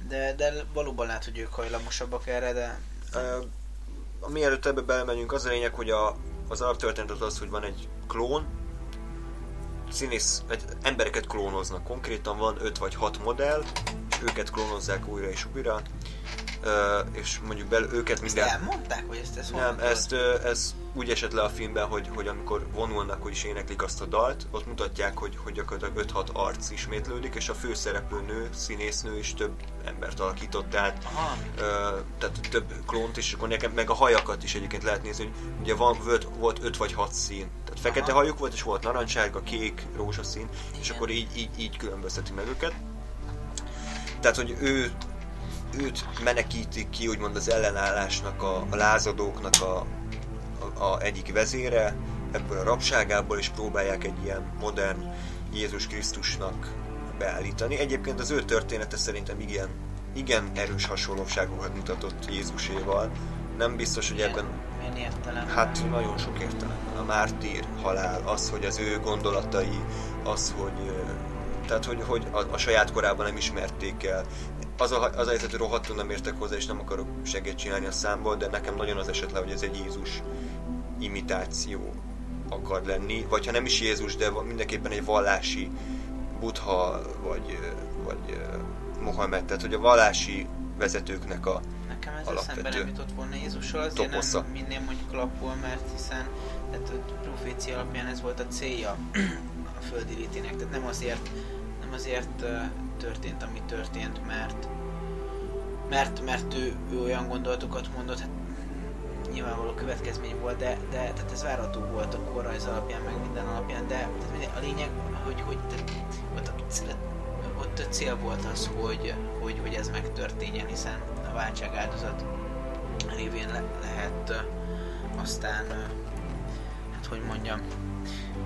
de, de valóban lehet, hogy ők hajlamosabbak erre, de... Uh, mielőtt ebbe belemegyünk, az a lényeg, hogy a, az alaptörténet az az, hogy van egy klón, színész, egy, embereket klónoznak. Konkrétan, van 5 vagy 6 modell, és őket klónozzák újra és újra, és mondjuk bel őket minden... Ezt elmondták, hogy ezt, ezt Nem, ezt, ez úgy esett le a filmben, hogy, hogy amikor vonulnak, hogy is éneklik azt a dalt, ott mutatják, hogy, hogy gyakorlatilag 5-6 arc ismétlődik, és a főszereplő nő, színésznő is több embert alakított, Aha. ö, tehát több klónt, és akkor nekem meg a hajakat is egyébként lehet nézni, hogy ugye van, volt, volt 5 vagy 6 szín, tehát fekete Aha. hajuk volt, és volt narancssárga, kék, rózsaszín, Igen. és akkor így, így, így különbözteti meg őket. Tehát, hogy ő őt menekítik ki, úgymond az ellenállásnak, a, a lázadóknak a, a, a egyik vezére, ebből a rabságából, is próbálják egy ilyen modern Jézus Krisztusnak beállítani. Egyébként az ő története szerintem igen, igen erős hasonlóságokat mutatott Jézuséval. Nem biztos, hogy ebben... Milyen értelem? Hát nagyon sok értelem. A mártír halál, az, hogy az ő gondolatai, az, hogy tehát, hogy, hogy a, a saját korában nem ismerték el. Az a, az a helyzet, hogy rohadtul nem értek hozzá, és nem akarok segít csinálni a számból, de nekem nagyon az eset le, hogy ez egy Jézus imitáció akar lenni, vagy ha nem is Jézus, de mindenképpen egy vallási Buddha, vagy, vagy Mohamed, tehát hogy a vallási vezetőknek a Nekem ez alapvető eszembe nem jutott volna Jézusról, azért toposza. nem minném mondjuk lapul, mert hiszen tehát a profécia alapján ez volt a célja (clears throat) a földi létének, tehát nem azért, nem azért történt, ami történt, mert, mert, mert ő, ő olyan gondolatokat mondott, hát nyilvánvaló következmény volt, de, de tehát ez várható volt a korrajz alapján, meg minden alapján, de tehát a lényeg, hogy, hogy tehát, ott, ott a cél volt az, hogy, hogy, hogy ez megtörténjen, hiszen a váltság áldozat révén le, lehet aztán, hát hogy mondjam,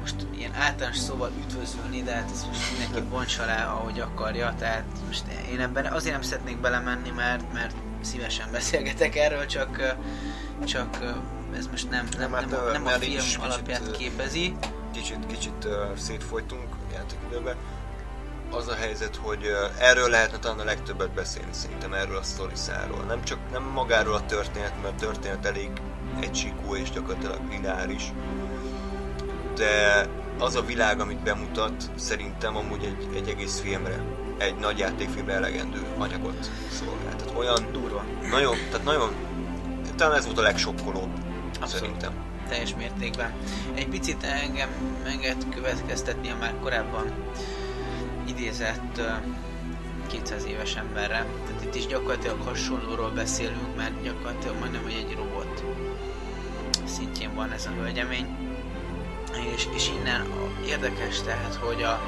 most ilyen általános szóval üdvözölni, de hát ezt most mindenki bontsa le, ahogy akarja, tehát most én ebben azért nem szeretnék belemenni, mert, mert szívesen beszélgetek erről, csak, csak ez most nem, nem, nem, nem, nem a film alapját kicsit, képezi. Kicsit, kicsit uh, szétfolytunk játékidőben. Az a helyzet, hogy uh, erről lehetne talán a legtöbbet beszélni szerintem, erről a sztoriszáról. Nem csak nem magáról a történet, mert a történet elég egysíkú és gyakorlatilag lineáris, de az a világ, amit bemutat, szerintem amúgy egy, egy egész filmre, egy nagy játékfilmre elegendő anyagot szolgál. Tehát olyan durva. Nagyon, tehát nagyon, talán ez volt a legsokkolóbb, Abszolút. szerintem. Teljes mértékben. Egy picit engem enged következtetni a már korábban idézett 200 éves emberre. Tehát itt is gyakorlatilag hasonlóról beszélünk, mert gyakorlatilag majdnem, hogy egy robot szintjén van ez a hölgyemény és, és innen érdekes tehát, hogy a,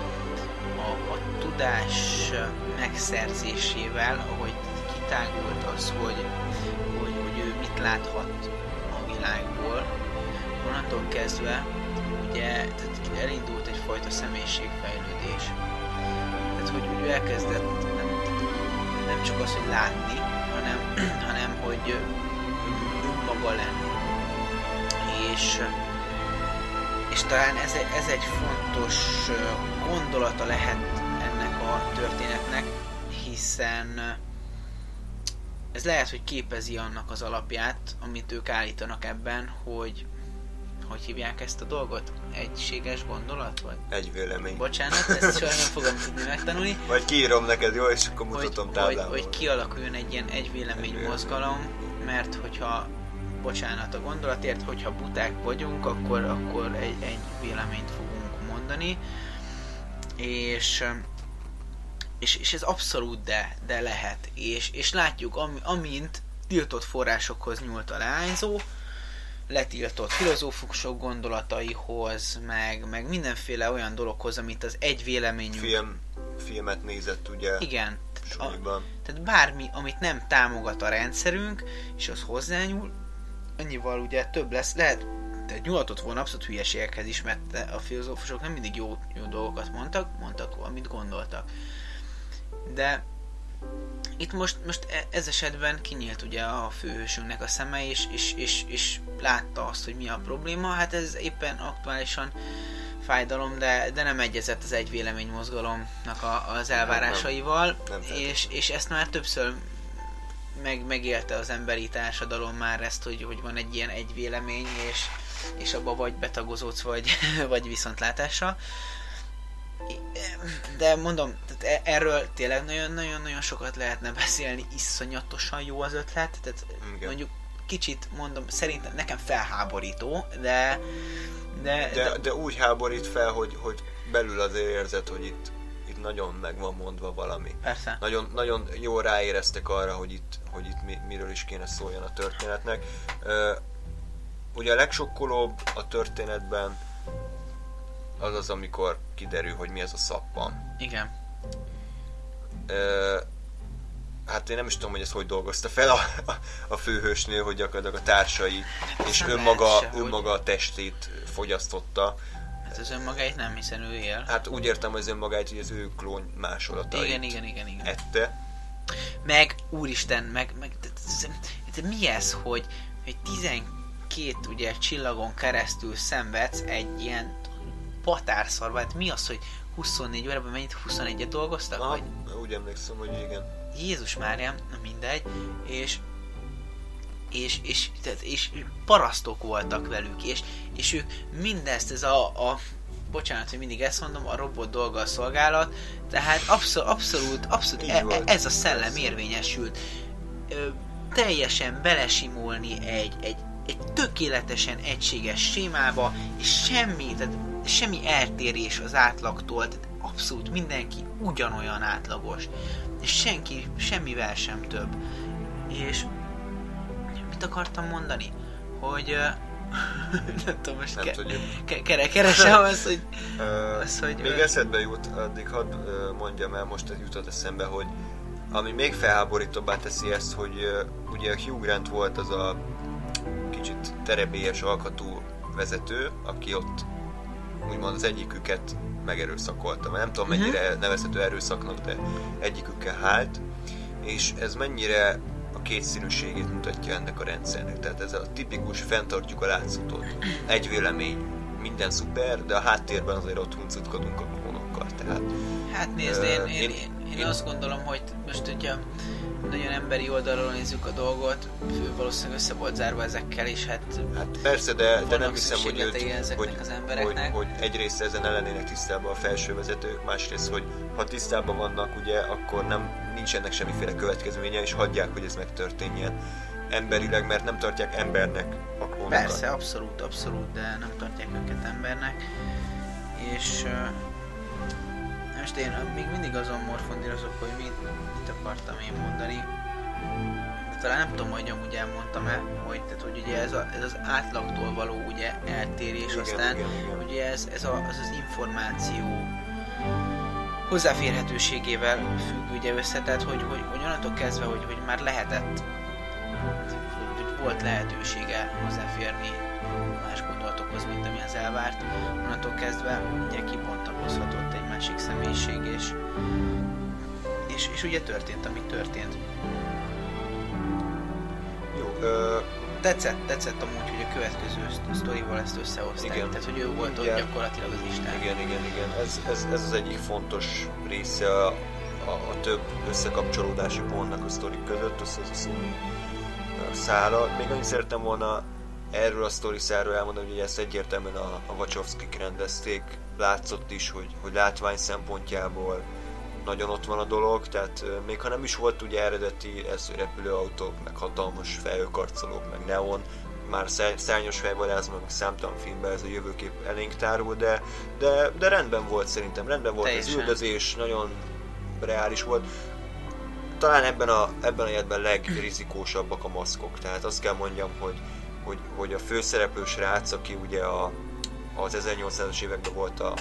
a, a tudás megszerzésével, ahogy kitágult az, hogy, hogy, hogy ő mit láthat a világból, onnantól kezdve ugye tehát elindult egyfajta személyiségfejlődés. Tehát, hogy, ő elkezdett nem, nem csak az, hogy látni, hanem, (clears throat) hanem hogy, önmaga lenni. És és talán ez, ez egy fontos gondolata lehet ennek a történetnek, hiszen ez lehet, hogy képezi annak az alapját, amit ők állítanak ebben, hogy hogy hívják ezt a dolgot? Egységes gondolat? Vagy? Egy vélemény. Bocsánat, ezt (laughs) soha nem fogom tudni megtanulni. Vagy kiírom neked, jó, és akkor mutatom hogy, hogy, hogy kialakuljon egy ilyen egy vélemény mozgalom, mert hogyha bocsánat a gondolatért, hogyha buták vagyunk, akkor, akkor egy, egy véleményt fogunk mondani, és, és, és ez abszolút de, de lehet, és, és látjuk, am, amint tiltott forrásokhoz nyúlt a leányzó, letiltott filozófusok gondolataihoz, meg, meg mindenféle olyan dologhoz, amit az egy véleményünk... Film, filmet nézett, ugye? Igen. A, tehát bármi, amit nem támogat a rendszerünk, és az hozzányúl, annyival ugye több lesz, lehet tehát nyugatott volna abszolút hülyeségekhez is, mert a filozófusok nem mindig jó, jó dolgokat mondtak, mondtak, amit gondoltak. De itt most, most e, ez esetben kinyílt ugye a főhősünknek a szeme, és, és, és, és látta azt, hogy mi a probléma. Hát ez éppen aktuálisan fájdalom, de, de nem egyezett az egy vélemény mozgalomnak a, az elvárásaival, nem, nem és, és ezt már többször meg, megélte az emberi társadalom már ezt, hogy, hogy van egy ilyen egy vélemény, és, és abba vagy betagozódsz, vagy, (laughs) vagy viszontlátása. De mondom, tehát e, erről tényleg nagyon-nagyon-nagyon sokat lehetne beszélni, iszonyatosan jó az ötlet, tehát Igen. mondjuk kicsit mondom, szerintem nekem felháborító, de de, de, de, de úgy háborít fel, hogy, hogy belül azért érzed, hogy itt nagyon meg van mondva valami. Persze. Nagyon, nagyon jól ráéreztek arra, hogy itt, hogy itt mi, miről is kéne szóljon a történetnek. Ugye a legsokkolóbb a történetben az az, amikor kiderül, hogy mi ez a szappan. Igen. Uh, hát én nem is tudom, hogy ezt hogy dolgozta fel a, a, főhősnél, hogy gyakorlatilag a társai hát és önmaga, önmaga a testét fogyasztotta Hát az önmagáit nem, hiszen ő él. Hát úgy értem az önmagáit, hogy az ő klón másolatait igen, igen, igen, igen. ette. Meg, úristen, meg, meg de, de, de mi ez, hogy, hogy 12 ugye csillagon keresztül szenvedsz egy ilyen patárszarba, hát mi az, hogy 24 órában mennyit 21-et dolgoztak? Aha, vagy? úgy emlékszem, hogy igen. Jézus Máriám, na mindegy, és és, és, tehát, és parasztok voltak velük, és, és ők mindezt, ez a, a bocsánat, hogy mindig ezt mondom, a robot dolga a szolgálat, tehát abszol, abszolút, abszolút e, e, ez a szellem érvényesült. Ö, teljesen belesimulni egy, egy, egy tökéletesen egységes sémába, és semmi, tehát semmi eltérés az átlagtól, tehát abszolút mindenki ugyanolyan átlagos, és senki semmivel sem több. És mit akartam mondani? Hogy (laughs) nem tudom, most Nem ke- tudjuk. ke- kere- keresem azt, hogy (laughs) Az, hogy- még eszedbe jut, addig hadd mondjam el, most jutott eszembe, hogy ami még felháborítóbbá teszi ezt, hogy ugye Hugh Grant volt az a kicsit terebélyes alkatú vezető, aki ott úgymond az egyiküket megerőszakolta. Mert nem tudom Mhm. mennyire nevezhető erőszaknak, de egyikükkel hált, és ez mennyire kétszínűségét mutatja ennek a rendszernek. Tehát ez a tipikus fenntartjuk a látszatot. Egy vélemény, minden szuper, de a háttérben azért ott huncutkodunk a klónokkal. Tehát Hát nézd, én, én, én- én, én, azt gondolom, hogy most hogyha nagyon emberi oldalról nézzük a dolgot, ő valószínűleg össze volt zárva ezekkel, és hát Hát persze, de, de nem hiszem, hogy, őt, hogy, az hogy, embereknek. hogy egyrészt ezen ellenének tisztában a felső vezetők, másrészt, hogy ha tisztában vannak, ugye, akkor nem nincsenek semmiféle következménye, és hagyják, hogy ez megtörténjen emberileg, mert nem tartják embernek a klónokat. persze, abszolút, abszolút, de nem tartják őket embernek. És most én még mindig azon morfondírozok, hogy mit, mit akartam én mondani. De talán nem tudom, hogy amúgy elmondtam-e, hogy, tehát, hogy ugye ez, a, ez az átlagtól való ugye eltérés, Igen, aztán igen, igen. ugye ez, ez a, az, az információ hozzáférhetőségével függ ugye össze, tehát hogy, hogy, hogy onnantól kezdve, hogy, hogy már lehetett, hogy volt lehetősége hozzáférni más gondolatokhoz, mint ami az elvárt, onnantól kezdve ugye kibontakozhatott egy másik személyiség, és, és, és ugye történt, ami történt. Jó, ö, Tetszett, tetszett amúgy, hogy a következő szt- sztorival ezt összehozták, Igen. tehát hogy ő volt ott Igen. gyakorlatilag az Isten. igen, igen, igen. Ez, ez, ez az egyik fontos része a, a, a több összekapcsolódási pontnak a sztorik között, össze ez a szála. Még annyit szerettem volna erről a sztori száról elmondani, hogy ezt egyértelműen a, a Wachowskik rendezték. Látszott is, hogy, hogy látvány szempontjából nagyon ott van a dolog, tehát még ha nem is volt ugye eredeti ez repülőautók, meg hatalmas felhőkarcolók, meg neon, már szá- szárnyos fejvadászban, meg számtalan filmben ez a jövőkép elénk tárul, de, de, de rendben volt szerintem, rendben volt Teljesen. az üldözés, nagyon reális volt. Talán ebben a, ebben a életben legrizikósabbak a maszkok, tehát azt kell mondjam, hogy, hogy, hogy a főszereplő srác, aki ugye a, az 1800-as években volt a, a,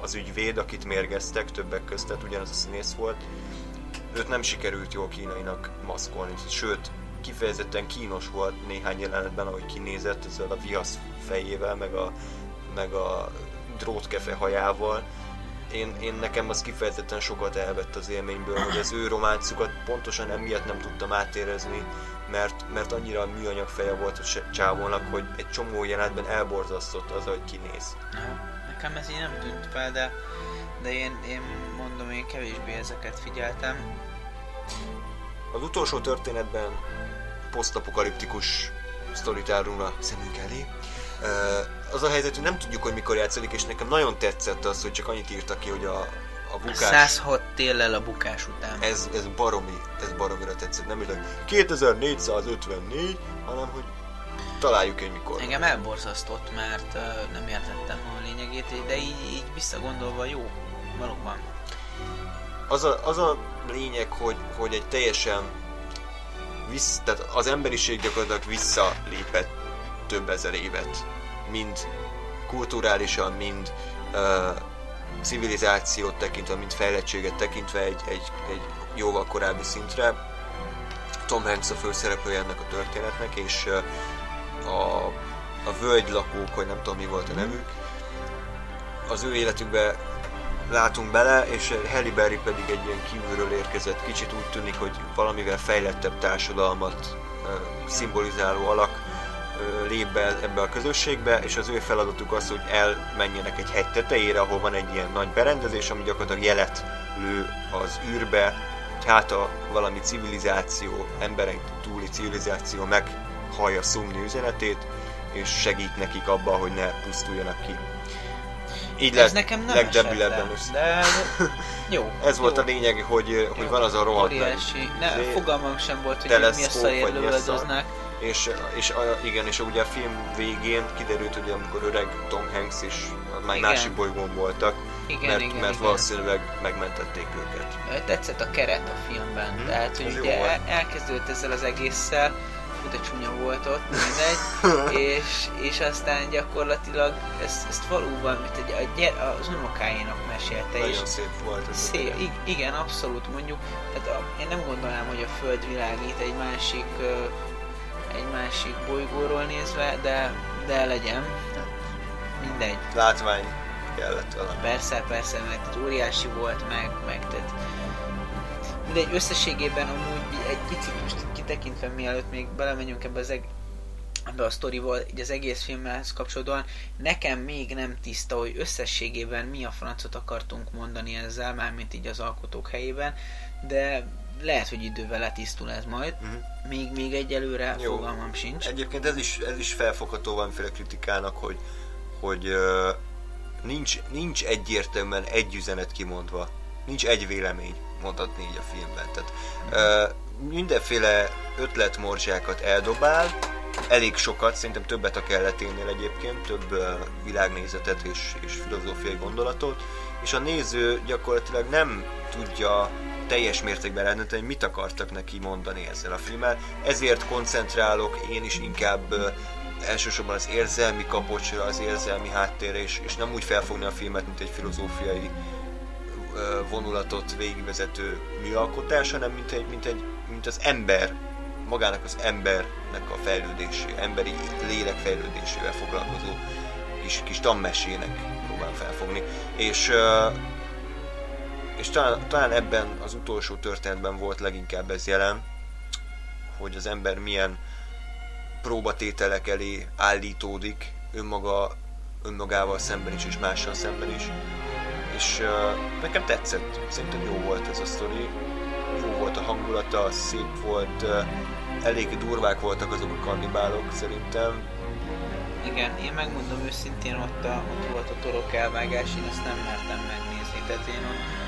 az ügyvéd, akit mérgeztek többek között, tehát ugyanaz a színész volt, őt nem sikerült jól kínainak maszkolni, sőt, kifejezetten kínos volt néhány jelenetben, ahogy kinézett ezzel a viasz fejével, meg a, meg a drótkefe hajával. Én, én nekem az kifejezetten sokat elvett az élményből, hogy az ő románcukat pontosan emiatt nem tudtam átérezni, mert, mert annyira műanyag feje volt a csávónak, hogy egy csomó jelenetben elborzasztott az, hogy kinéz. Aha. Nekem ez így nem tűnt fel, de, de én, én mondom, én kevésbé ezeket figyeltem. Az utolsó történetben posztapokaliptikus sztorit árulna a szemünk elé. Az a helyzet, hogy nem tudjuk, hogy mikor játszódik, és nekem nagyon tetszett az, hogy csak annyit írta ki, hogy a, a bukás... 106 téllel a bukás után. Ez, ez baromi, ez baromira tetszett. Nem hogy 2454, hanem hogy találjuk egy mikor. Engem elborzasztott, mert uh, nem értettem a lényegét, de így, így visszagondolva jó, valóban. Az a, az a lényeg, hogy, hogy egy teljesen vissz, tehát az emberiség gyakorlatilag visszalépett több ezer évet. Mind kulturálisan, mind uh, civilizációt tekintve, mind fejlettséget tekintve egy, egy, egy jóval korábbi szintre. Tom Hanks a főszereplője ennek a történetnek, és a, a völgylakók, vagy nem tudom mi volt a nevük, az ő életükbe látunk bele, és Halle Berry pedig egy ilyen kívülről érkezett, kicsit úgy tűnik, hogy valamivel fejlettebb társadalmat szimbolizáló alak lép be ebbe a közösségbe, és az ő feladatuk az, hogy elmenjenek egy hegy tetejére, ahol van egy ilyen nagy berendezés, ami gyakorlatilag jelet lő az űrbe, hogy hát a valami civilizáció, emberek túli civilizáció meghallja szumni üzenetét, és segít nekik abban, hogy ne pusztuljanak ki. Így Ez lett nekem nem esett legdebilebben le, össze. de (laughs) jó. Ez volt jó. a lényeg, hogy, hogy Jó. van az a rohadt Óriási. Ne, izé, fogalmam sem volt, hogy mi a szarért lövöldöznek. És, és igen, és ugye a film végén kiderült, hogy amikor öreg Tom Hanks is már Igen. másik bolygón voltak, Igen, mert, igen, mert igen. valószínűleg megmentették őket. Tetszett a keret a filmben, Mhm, tehát hogy ugye el- elkezdődött ezzel az egésszel, hú, de csúnya volt ott, mindegy, (laughs) és, és aztán gyakorlatilag ezt, ezt valóban, mint egy, a, gy- az unokáinak mesélte, és Nagyon szép volt ez. Szép, ig- igen, abszolút mondjuk. Tehát a, én nem gondolnám, hogy a Föld világít egy másik, ö, egy másik bolygóról nézve, de, de legyen. Mindegy. Látvány kellett valami. Persze, persze, mert tehát óriási volt, meg, meg tehát mindegy, összességében amúgy egy picit most kitekintve, mielőtt még belemenjünk ebbe az eg- ebbe a sztorival, így az egész filmhez kapcsolódóan, nekem még nem tiszta, hogy összességében mi a francot akartunk mondani ezzel, mármint így az alkotók helyében, de lehet, hogy idővel letisztul ez majd. Mhm. Még, még egyelőre Jó. fogalmam sincs. Egyébként ez is, ez is felfogható valamiféle kritikának, hogy, hogy ö, nincs, nincs egyértelműen egy üzenet kimondva. Nincs egy vélemény, mondhatni így a filmben. Tehát ö, mindenféle ötletmorzsákat eldobál, elég sokat, szerintem többet a kelleténél egyébként, több ö, világnézetet és, és filozófiai gondolatot, és a néző gyakorlatilag nem tudja teljes mértékben eldönteni, hogy mit akartak neki mondani ezzel a filmmel. Ezért koncentrálok én is inkább elsősorban az érzelmi kapocsra, az érzelmi háttérre, és, és nem úgy felfogni a filmet, mint egy filozófiai vonulatot végigvezető műalkotás, hanem mint, egy, mint, egy, mint az ember, magának az embernek a fejlődésé, emberi lélek fejlődésével foglalkozó kis, kis tanmesének próbál felfogni. És, és talán, talán ebben az utolsó történetben volt leginkább ez jelen, hogy az ember milyen próbatételek elé állítódik önmaga, önmagával szemben is, és mással szemben is. És uh, nekem tetszett, szerintem jó volt ez a sztori, jó volt a hangulata, szép volt, uh, elég durvák voltak azok a kannibálok szerintem. Igen, én megmondom őszintén, ott, a, ott volt a torok elvágás, én ezt nem mertem megnézni. Tehát én ott,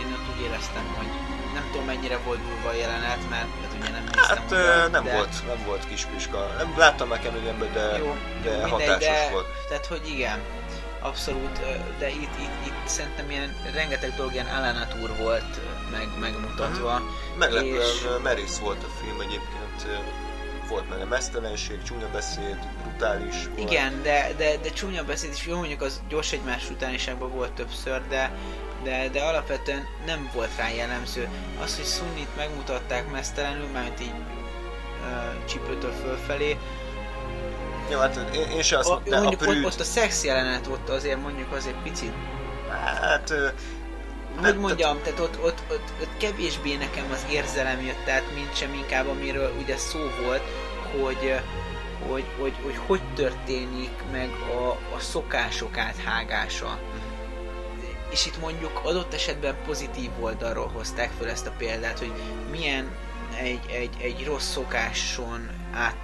én ott, úgy éreztem, hogy nem tudom mennyire volt durva a jelenet, mert hát ugye nem néztem Hát oda, nem, de... volt, nem volt kis piska. Nem, láttam már keményebben, de, Jó, de mindegy, hatásos de, volt. Tehát, hogy igen, abszolút, de itt, itt, itt szerintem ilyen rengeteg dolog ilyen Alanatúr volt meg, megmutatva. Meglepően és- és... merész volt a film egyébként, volt benne mesztelenség, csúnya beszéd, brutális volt. Igen, de, de, de csúnya beszéd is, jó mondjuk az gyors egymás utániságban volt többször, de, de, de alapvetően nem volt rá jellemző. Az, hogy Sunnit megmutatták mesztelenül, mármint így ö, csípőtől fölfelé, Jó, hát én, én se azt a, mondtam, a mondjuk ott, prűd, ott, a szex jelenet ott azért mondjuk azért picit hát... hogy mondjam, tehát ott, ott, ott, ott kevésbé nekem az érzelem jött át, mint sem inkább amiről ugye szó volt, hogy hogy, hogy, hogy, hogy történik meg a, a szokások áthágása. És itt mondjuk adott esetben pozitív oldalról hozták fel ezt a példát, hogy milyen egy, egy, egy rossz szokáson át,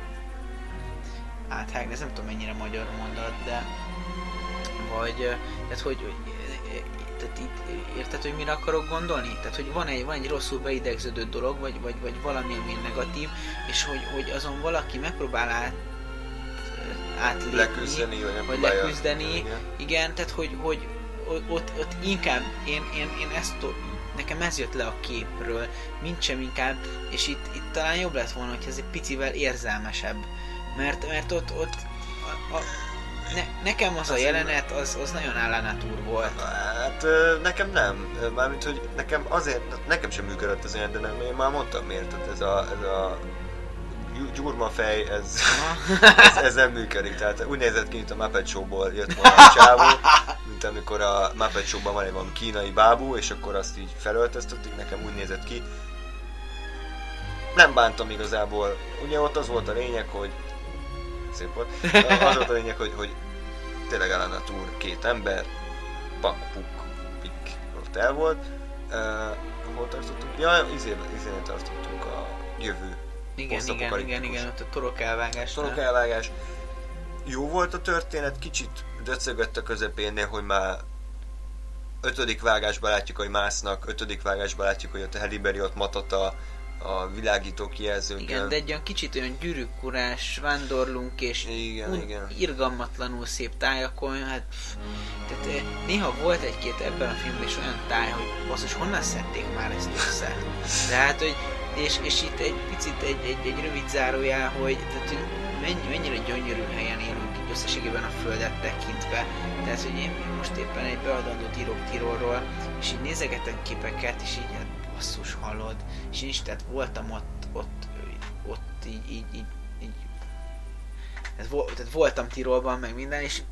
áthágni, ez nem tudom mennyire magyar mondat, de vagy, tehát hogy tehát itt, érted, hogy mire akarok gondolni? Tehát, hogy van egy, van egy rosszul beidegződött dolog, vagy, vagy, vagy valami, ami negatív, és hogy, hogy azon valaki megpróbál át, átlépni, leküzdeni, vagy vagy leküzdeni. Igen. Igen, tehát hogy, hogy ott, ott, inkább én, én, én ezt nekem ez jött le a képről, mint sem inkább, és itt, itt talán jobb lett volna, hogy ez egy picivel érzelmesebb, mert, mert ott, ott a, a, ne, nekem az a Az jelenet, az, az nagyon állanatúr volt. Hát nekem nem. Mármint, hogy nekem azért, nekem sem működött az ilyen, de nem, én már mondtam miért. Tehát ez a, ez a gyurmafej, ez, ez, ez nem működik. Tehát úgy nézett ki, mint a Muppet Show-ból jött volna a csávó, mint amikor a Muppet Show-ban van egy valami kínai bábú, és akkor azt így felöltöztetik, nekem úgy nézett ki. Nem bántam igazából. Ugye ott az volt a lényeg, hogy szép volt. Az volt a lényeg, hogy, hogy tényleg ellen a túr két ember, pak, puk, pik, ott el volt. Uh, hol tartottunk? Ja, izé, izénél tartottunk a jövő. Igen, igen, igen, igen, ott a torok elvágás. Torok elvágás. Jó volt a történet, kicsit döcögött a közepénél, hogy már ötödik vágásban látjuk, hogy másznak, ötödik vágásban látjuk, hogy ott a Heliberi ott matat a, világító kijelzőkön. Igen, de egy olyan kicsit olyan gyűrűkurás, vándorlunk és Igen, un- igen. irgalmatlanul szép tájakon, hát pff, tehát eh, néha volt egy-két ebben a filmben is olyan táj, hogy basszus, honnan szedték már ezt össze? Tehát, hogy és, és itt egy picit egy, egy, egy rövid zárójá, hogy, tehát, hogy mennyi, mennyire gyönyörű helyen élünk így összességében a földet tekintve. Tehát, hogy én most éppen egy beadandót írok Tirolról, és így nézegetem képeket, és így hát basszus hallod, és én is tehát voltam ott, ott, ott így, így, így, így tehát, vo- tehát voltam Tirolban, meg minden, és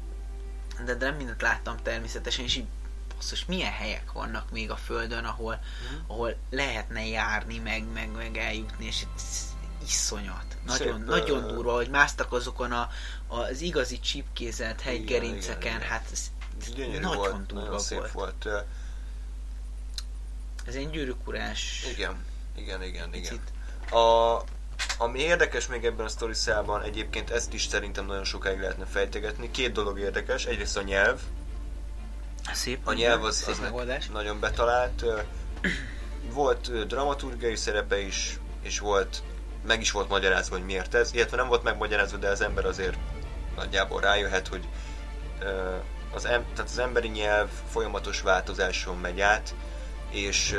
de, de nem mindent láttam természetesen, és így basszus, milyen helyek vannak még a Földön, ahol, ahol lehetne járni, meg, meg, meg eljutni, és iszonyat. Nagyon, Szép, nagyon ö, durva, hogy másztak azokon a, az igazi csipkézelt hegygerinceken, igen, igen. hát ez, ez Gyönyörű nagyon volt, durva nagyon szép volt. volt. Ez egy gyűrűkurás Igen, igen, igen, igen. A, ami érdekes még ebben a sztoriszában, egyébként ezt is szerintem nagyon sokáig lehetne fejtegetni. Két dolog érdekes. Egyrészt a nyelv. Szép, A nyelv az, az nagyon betalált. Volt dramaturgiai szerepe is, és volt, meg is volt magyarázva, hogy miért ez. Illetve nem volt megmagyarázva, de az ember azért nagyjából rájöhet, hogy az, em, tehát az emberi nyelv folyamatos változáson megy át, és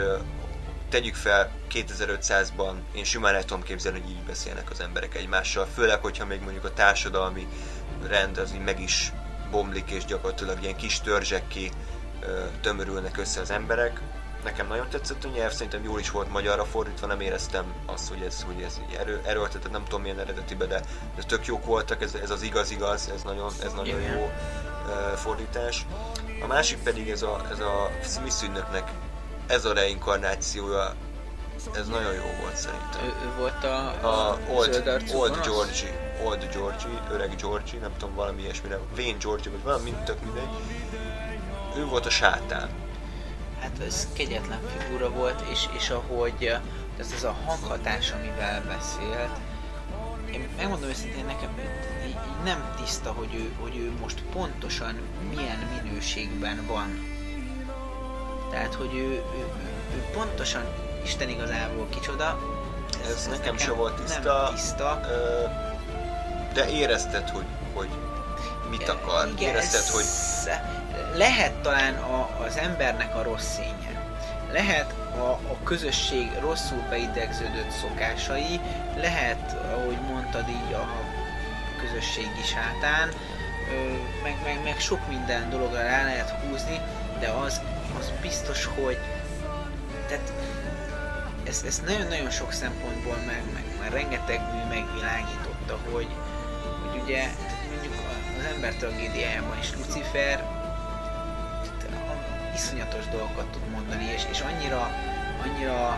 tegyük fel 2500-ban én simán el tudom képzelni, hogy így beszélnek az emberek egymással, főleg, hogyha még mondjuk a társadalmi rend az így meg is bomlik, és gyakorlatilag ilyen kis törzsekké tömörülnek össze az emberek. Nekem nagyon tetszett a nyelv, szerintem jól is volt magyarra fordítva, nem éreztem azt, hogy ez, hogy ez így erő, erőltetett, nem tudom milyen eredetibe, de, de tök jók voltak, ez, ez az igaz-igaz, ez nagyon, ez nagyon Igen. jó fordítás. A másik pedig ez a, ez a Smith ügynöknek ez a reinkarnációja, ez nagyon jó volt szerintem. Ő, ő volt a, A Old, Old? Georgie, Old Georgie, öreg Georgie, nem tudom, valami ilyesmire, Wayne Georgie, vagy valami tök mindegy. Ő volt a sátán. Hát ez kegyetlen figura volt, és, és ahogy ez, ez a hanghatás, amivel beszélt, én megmondom őszintén, nekem így nem tiszta, hogy ő, hogy ő most pontosan milyen minőségben van. Tehát, hogy ő, ő, ő, pontosan Isten igazából kicsoda. Ez nekem se volt tiszta. Nem tiszta. Ö, de érezted, hogy, hogy mit akar. Igen, érezted, ez hogy Lehet talán a, az embernek a rossz szénye. Lehet a, a közösség rosszul beidegződött szokásai, lehet, ahogy mondtad így, a közösségi sátán, meg, meg, meg sok minden dologra rá lehet húzni, de az, az biztos, hogy tehát ez, ez nagyon-nagyon sok szempontból meg, meg, meg rengeteg mű megvilágította, hogy, hogy ugye mondjuk az ember tragédiájában is Lucifer iszonyatos dolgokat tud mondani, és, és annyira, annyira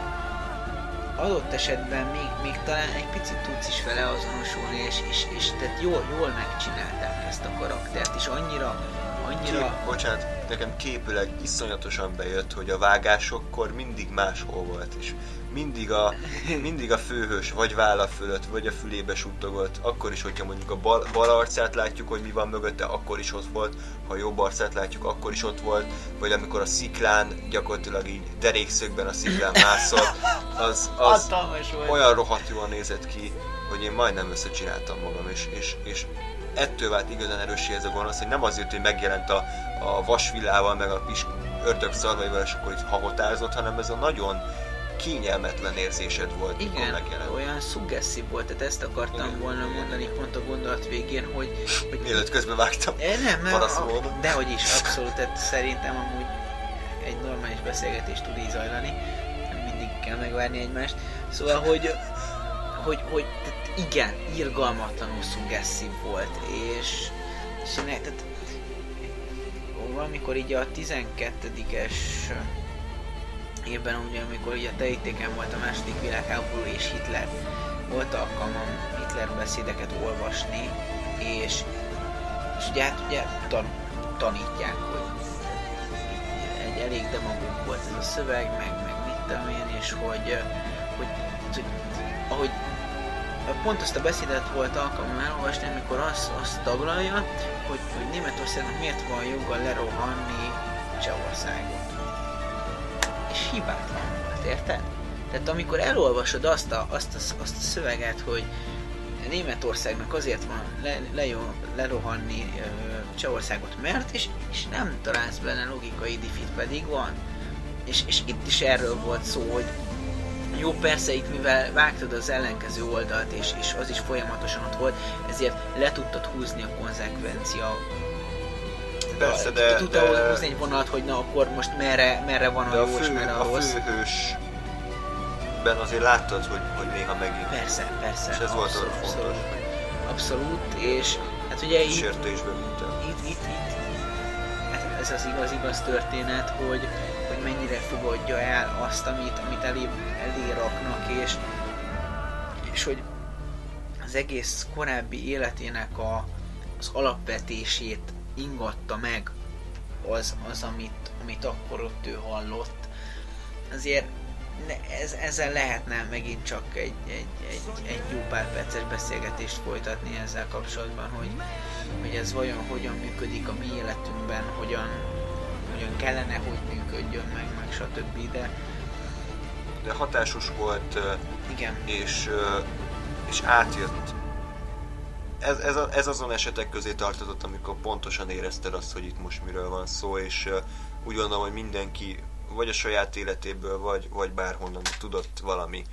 adott esetben még, még talán egy picit tudsz is vele azonosulni, és, és, és tehát jól, jól megcsinálták ezt a karaktert, és annyira, annyira... Kép, bocsánat, nekem képileg iszonyatosan bejött, hogy a vágásokkor mindig máshol volt, és mindig a, mindig a főhős vagy válla fölött, vagy a fülébe suttogott, akkor is, hogyha mondjuk a bal, bal arcát látjuk, hogy mi van mögötte, akkor is ott volt, ha jobb arcát látjuk, akkor is ott volt, vagy amikor a sziklán gyakorlatilag így derékszögben a sziklán mászott, az, az olyan rohadt jól nézett ki, hogy én majdnem összecsináltam magam, és, és, és ettől vált igazán erőssé ez a gonosz, hogy nem azért, hogy megjelent a, a vasvillával, meg a kis ördög szarvaival, és akkor itt hahotázott, hanem ez a nagyon kényelmetlen érzésed volt, Igen, megjelent. olyan szuggesszív volt, tehát ezt akartam Igen, volna mondani pont a gondolat végén, hogy, hogy Mielőtt közben vágtam. E, nem, Parasz a, dehogy is, abszolút, tehát szerintem amúgy egy normális beszélgetés tud így zajlani, nem mindig kell megvárni egymást. Szóval, hogy, hogy, hogy igen, irgalmatlanul szuggesszív volt, és, és ne, tehát valamikor így a 12-es évben, ugye, amikor ugye terítéken volt a második világháború és Hitler, volt alkalmam Hitler beszédeket olvasni, és, és ugye hát ugye tan, tanítják, hogy egy elég demagóg volt ez a szöveg, meg, meg mit tudom én, és hogy, hogy, hogy ahogy pont azt a beszédet volt alkalmam elolvasni, amikor azt, azt taglalja, hogy, hogy Németországnak miért van joga lerohanni Csehországot. És hibátlan volt, érted? Tehát amikor elolvasod azt a, azt a, azt a szöveget, hogy Németországnak azért van le, le, lerohanni Csehországot, mert, és, és nem találsz benne logikai diffit, pedig van. És, és itt is erről volt szó, hogy jó, persze itt mivel vágtad az ellenkező oldalt, és, és az is folyamatosan ott volt, ezért le tudtad húzni a konzekvencia Persze, de... Tudta de... húzni egy vonalat, hogy na akkor most merre, merre van a jó, fő, és merre a, a rossz. főhős ben azért láttad, hogy, hogy néha megint. Persze, persze. És ez volt arra fontos. Abszolút, abszolút, és hát ugye itt, Sértésbe vitte. itt, itt, itt, hát ez az igaz-igaz történet, hogy mennyire fogadja el azt, amit, amit elé, elé raknak, és, és hogy az egész korábbi életének a, az alapvetését ingatta meg az, az amit, amit akkor ott ő hallott. Azért ez, ezzel lehetne megint csak egy, egy, egy, egy jó pár perces beszélgetést folytatni ezzel kapcsolatban, hogy, hogy ez vajon hogyan működik a mi életünkben, hogyan, hogyan kellene, hogy működjön meg, meg stb. De, de hatásos volt, igen. és, és átjött. Ez, ez, a, ez azon esetek közé tartozott, amikor pontosan érezted azt, hogy itt most miről van szó, és úgy gondolom, hogy mindenki vagy a saját életéből, vagy, vagy bárhonnan tudott valami,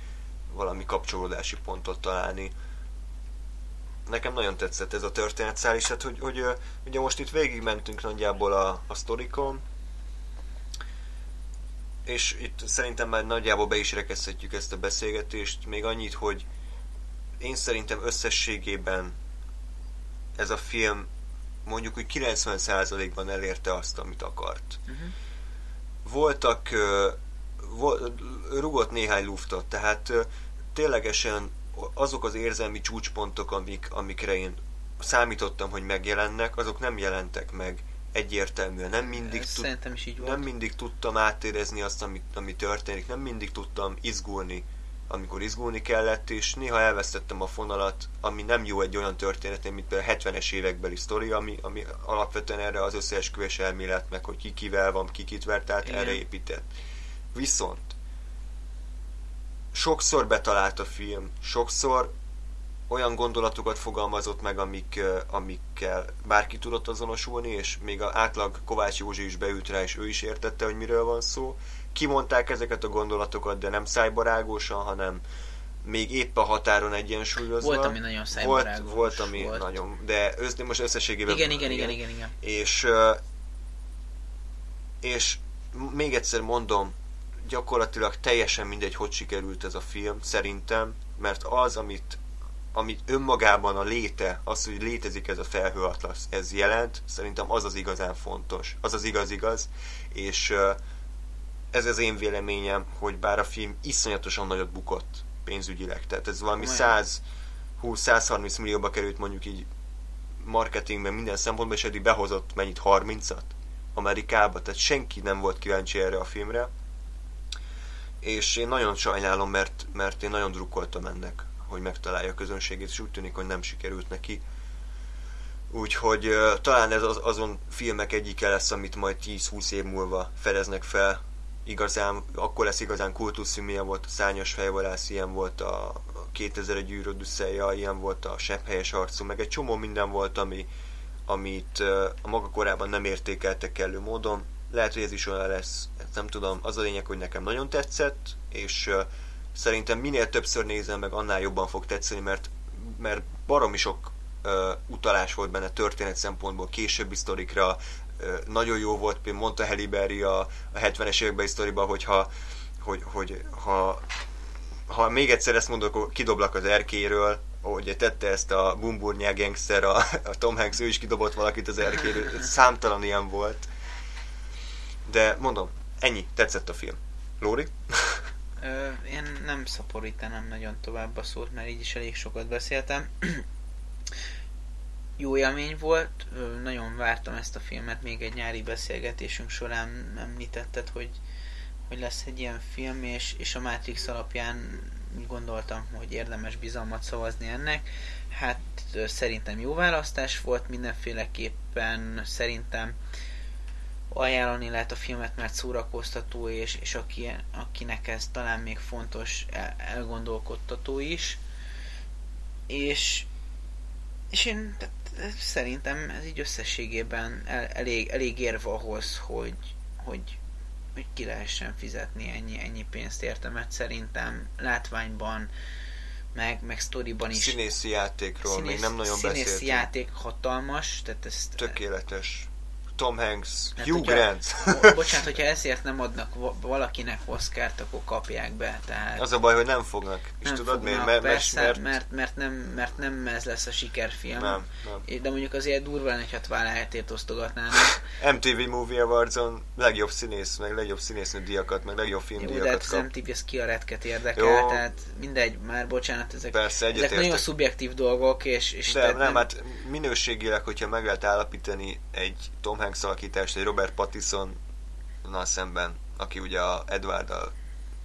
valami kapcsolódási pontot találni. Nekem nagyon tetszett ez a történetszál is, hát hogy, hogy ugye most itt végigmentünk nagyjából a, a sztorikon, és itt szerintem már nagyjából be is rekezhetjük ezt a beszélgetést, még annyit, hogy én szerintem összességében ez a film mondjuk hogy 90%-ban elérte azt, amit akart. Uh-huh voltak, rugott néhány luftot, tehát ténylegesen azok az érzelmi csúcspontok, amik, amikre én számítottam, hogy megjelennek, azok nem jelentek meg egyértelműen. Nem mindig, tud, is így volt. nem mindig tudtam átérezni azt, ami, ami történik, nem mindig tudtam izgulni amikor izgulni kellett, és néha elvesztettem a fonalat, ami nem jó egy olyan történet, mint például a 70-es évekbeli sztori, ami, ami alapvetően erre az összeesküvés elmélet, meg hogy ki kivel van, ki kit vert, tehát Igen. erre épített. Viszont sokszor betalált a film, sokszor olyan gondolatokat fogalmazott meg, amik, amikkel bárki tudott azonosulni, és még az átlag Kovács Józsi is beült rá, és ő is értette, hogy miről van szó kimondták ezeket a gondolatokat, de nem szájbarágósan, hanem még épp a határon egyensúlyozva. Volt, ami nagyon szájbarágos. Volt, volt ami volt. nagyon, de össz, most összességében... Igen, igen, igen, igen, igen. És, és még egyszer mondom, gyakorlatilag teljesen mindegy, hogy sikerült ez a film, szerintem, mert az, amit, amit önmagában a léte, az, hogy létezik ez a felhőatlasz, ez jelent, szerintem az az igazán fontos, az az igaz-igaz, és ez az én véleményem, hogy bár a film iszonyatosan nagyot bukott pénzügyileg, tehát ez valami 120-130 millióba került mondjuk így marketingben minden szempontból, és eddig behozott mennyit 30-at Amerikába, tehát senki nem volt kíváncsi erre a filmre. És én nagyon sajnálom, mert, mert én nagyon drukkoltam ennek, hogy megtalálja a közönségét, és úgy tűnik, hogy nem sikerült neki. Úgyhogy uh, talán ez az, azon filmek egyike lesz, amit majd 10-20 év múlva fedeznek fel igazán, akkor lesz igazán kultuszű, milyen volt a Szányos fejvalász, ilyen volt a 2001 űrodüsszeja, ilyen volt a Sepphelyes arcú, meg egy csomó minden volt, ami, amit a maga korában nem értékeltek kellő módon. Lehet, hogy ez is olyan lesz, nem tudom. Az a lényeg, hogy nekem nagyon tetszett, és szerintem minél többször nézem meg, annál jobban fog tetszeni, mert, mert baromi sok uh, utalás volt benne történet szempontból, későbbi sztorikra, nagyon jó volt, például mondta Halle Berry a, a 70-es években sztoriban, hogyha hogy, hogy ha, ha még egyszer ezt mondok, akkor kidoblak az erkéről, hogy tette ezt a bumburnyá gangster, a, a Tom Hanks, ő is kidobott valakit az erkéről, számtalan ilyen volt. De mondom, ennyi, tetszett a film. Lóri? Ö, én nem szaporítanám nagyon tovább a szót, mert így is elég sokat beszéltem jó élmény volt, nagyon vártam ezt a filmet, még egy nyári beszélgetésünk során említetted, hogy, hogy lesz egy ilyen film, és, és a Matrix alapján gondoltam, hogy érdemes bizalmat szavazni ennek. Hát szerintem jó választás volt, mindenféleképpen szerintem ajánlani lehet a filmet, mert szórakoztató, és, és aki, akinek ez talán még fontos, el, elgondolkodtató is. És, és én tehát, szerintem ez így összességében el, elég, elég érve ahhoz, hogy, hogy, hogy ki lehessen fizetni ennyi, ennyi pénzt érte, mert szerintem látványban, meg, meg sztoriban is. Színészi játékról színész, még nem nagyon színészi beszéltünk. játék hatalmas, tehát ezt... Tökéletes. Tom Hanks, Hát, Hugh Grant. Bo- (laughs) Bocsánat, hogyha ezért nem adnak va- valakinek Oscárt, akkor kapják be. Tehát Az a baj, hogy nem fognak. És nem tudod miért? fognak, Mert, mert, persze, mert, mert, mert, nem, mert nem ez lesz a sikerfilm. nem, nem. De mondjuk azért durva lenne, ha Twilight-ért osztogatnának. MTV Movie Awards-on legjobb színész, meg legjobb színésznő díjakat, meg legjobb Jó, de hát filmdíjakat az kap. MTV az ki a retket érdekel, Jó. tehát mindegy, már bocsánat, ezek, Persze, ezek nagyon egyetértek. szubjektív dolgok, és, és De tehát nem, hát minőségileg, hogyha meg lehet állapítani egy Tom Hanks alakítást, egy Robert Pattinson szemben, aki ugye a Edwarddal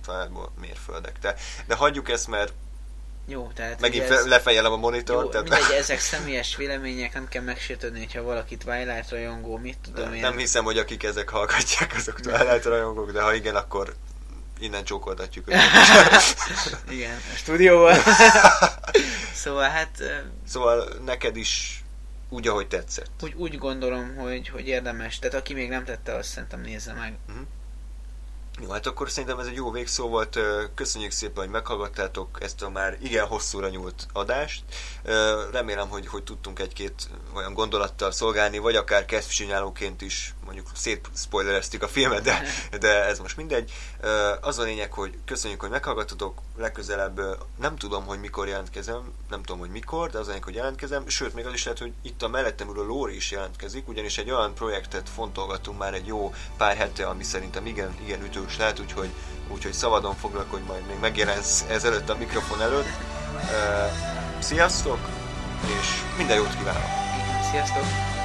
Twilight-ból mérföldek. De, de hagyjuk ezt, mert jó, tehát megint ez- fe, lefejelem a Jó, monitor. tehát mindegy, ezek személyes vélemények, nem kell megsértődni, hogyha valaki Twilight rajongó, mit tudom én. nem hiszem, hogy akik ezek hallgatják, azok Twilight rajongók, de ha igen, akkor innen csókoltatjuk őket. (laughs) Igen, a stúdióban. (laughs) szóval hát Szóval neked is úgy, ahogy tetszett. úgy, úgy gondolom, hogy, hogy érdemes. Tehát aki még nem tette, azt szerintem nézze meg. Jó, hát akkor szerintem ez egy jó végszó volt. Köszönjük szépen, hogy meghallgattátok ezt a már igen hosszúra nyúlt adást. Remélem, hogy, hogy tudtunk egy-két olyan gondolattal szolgálni, vagy akár kezdcsinálóként is mondjuk szétspoilereztük a filmet, de, de ez most mindegy. Az a lényeg, hogy köszönjük, hogy meghallgatotok. Legközelebb nem tudom, hogy mikor jelentkezem, nem tudom, hogy mikor, de az a lényeg, hogy jelentkezem. Sőt, még az is lehet, hogy itt a mellettem ülő Lóri is jelentkezik, ugyanis egy olyan projektet fontolgatunk már egy jó pár hete, ami szerintem igen, igen ütős lehet, úgyhogy, úgyhogy szabadon foglak, hogy majd még megjelensz ezelőtt a mikrofon előtt. Sziasztok, és minden jót kívánok! Sziasztok!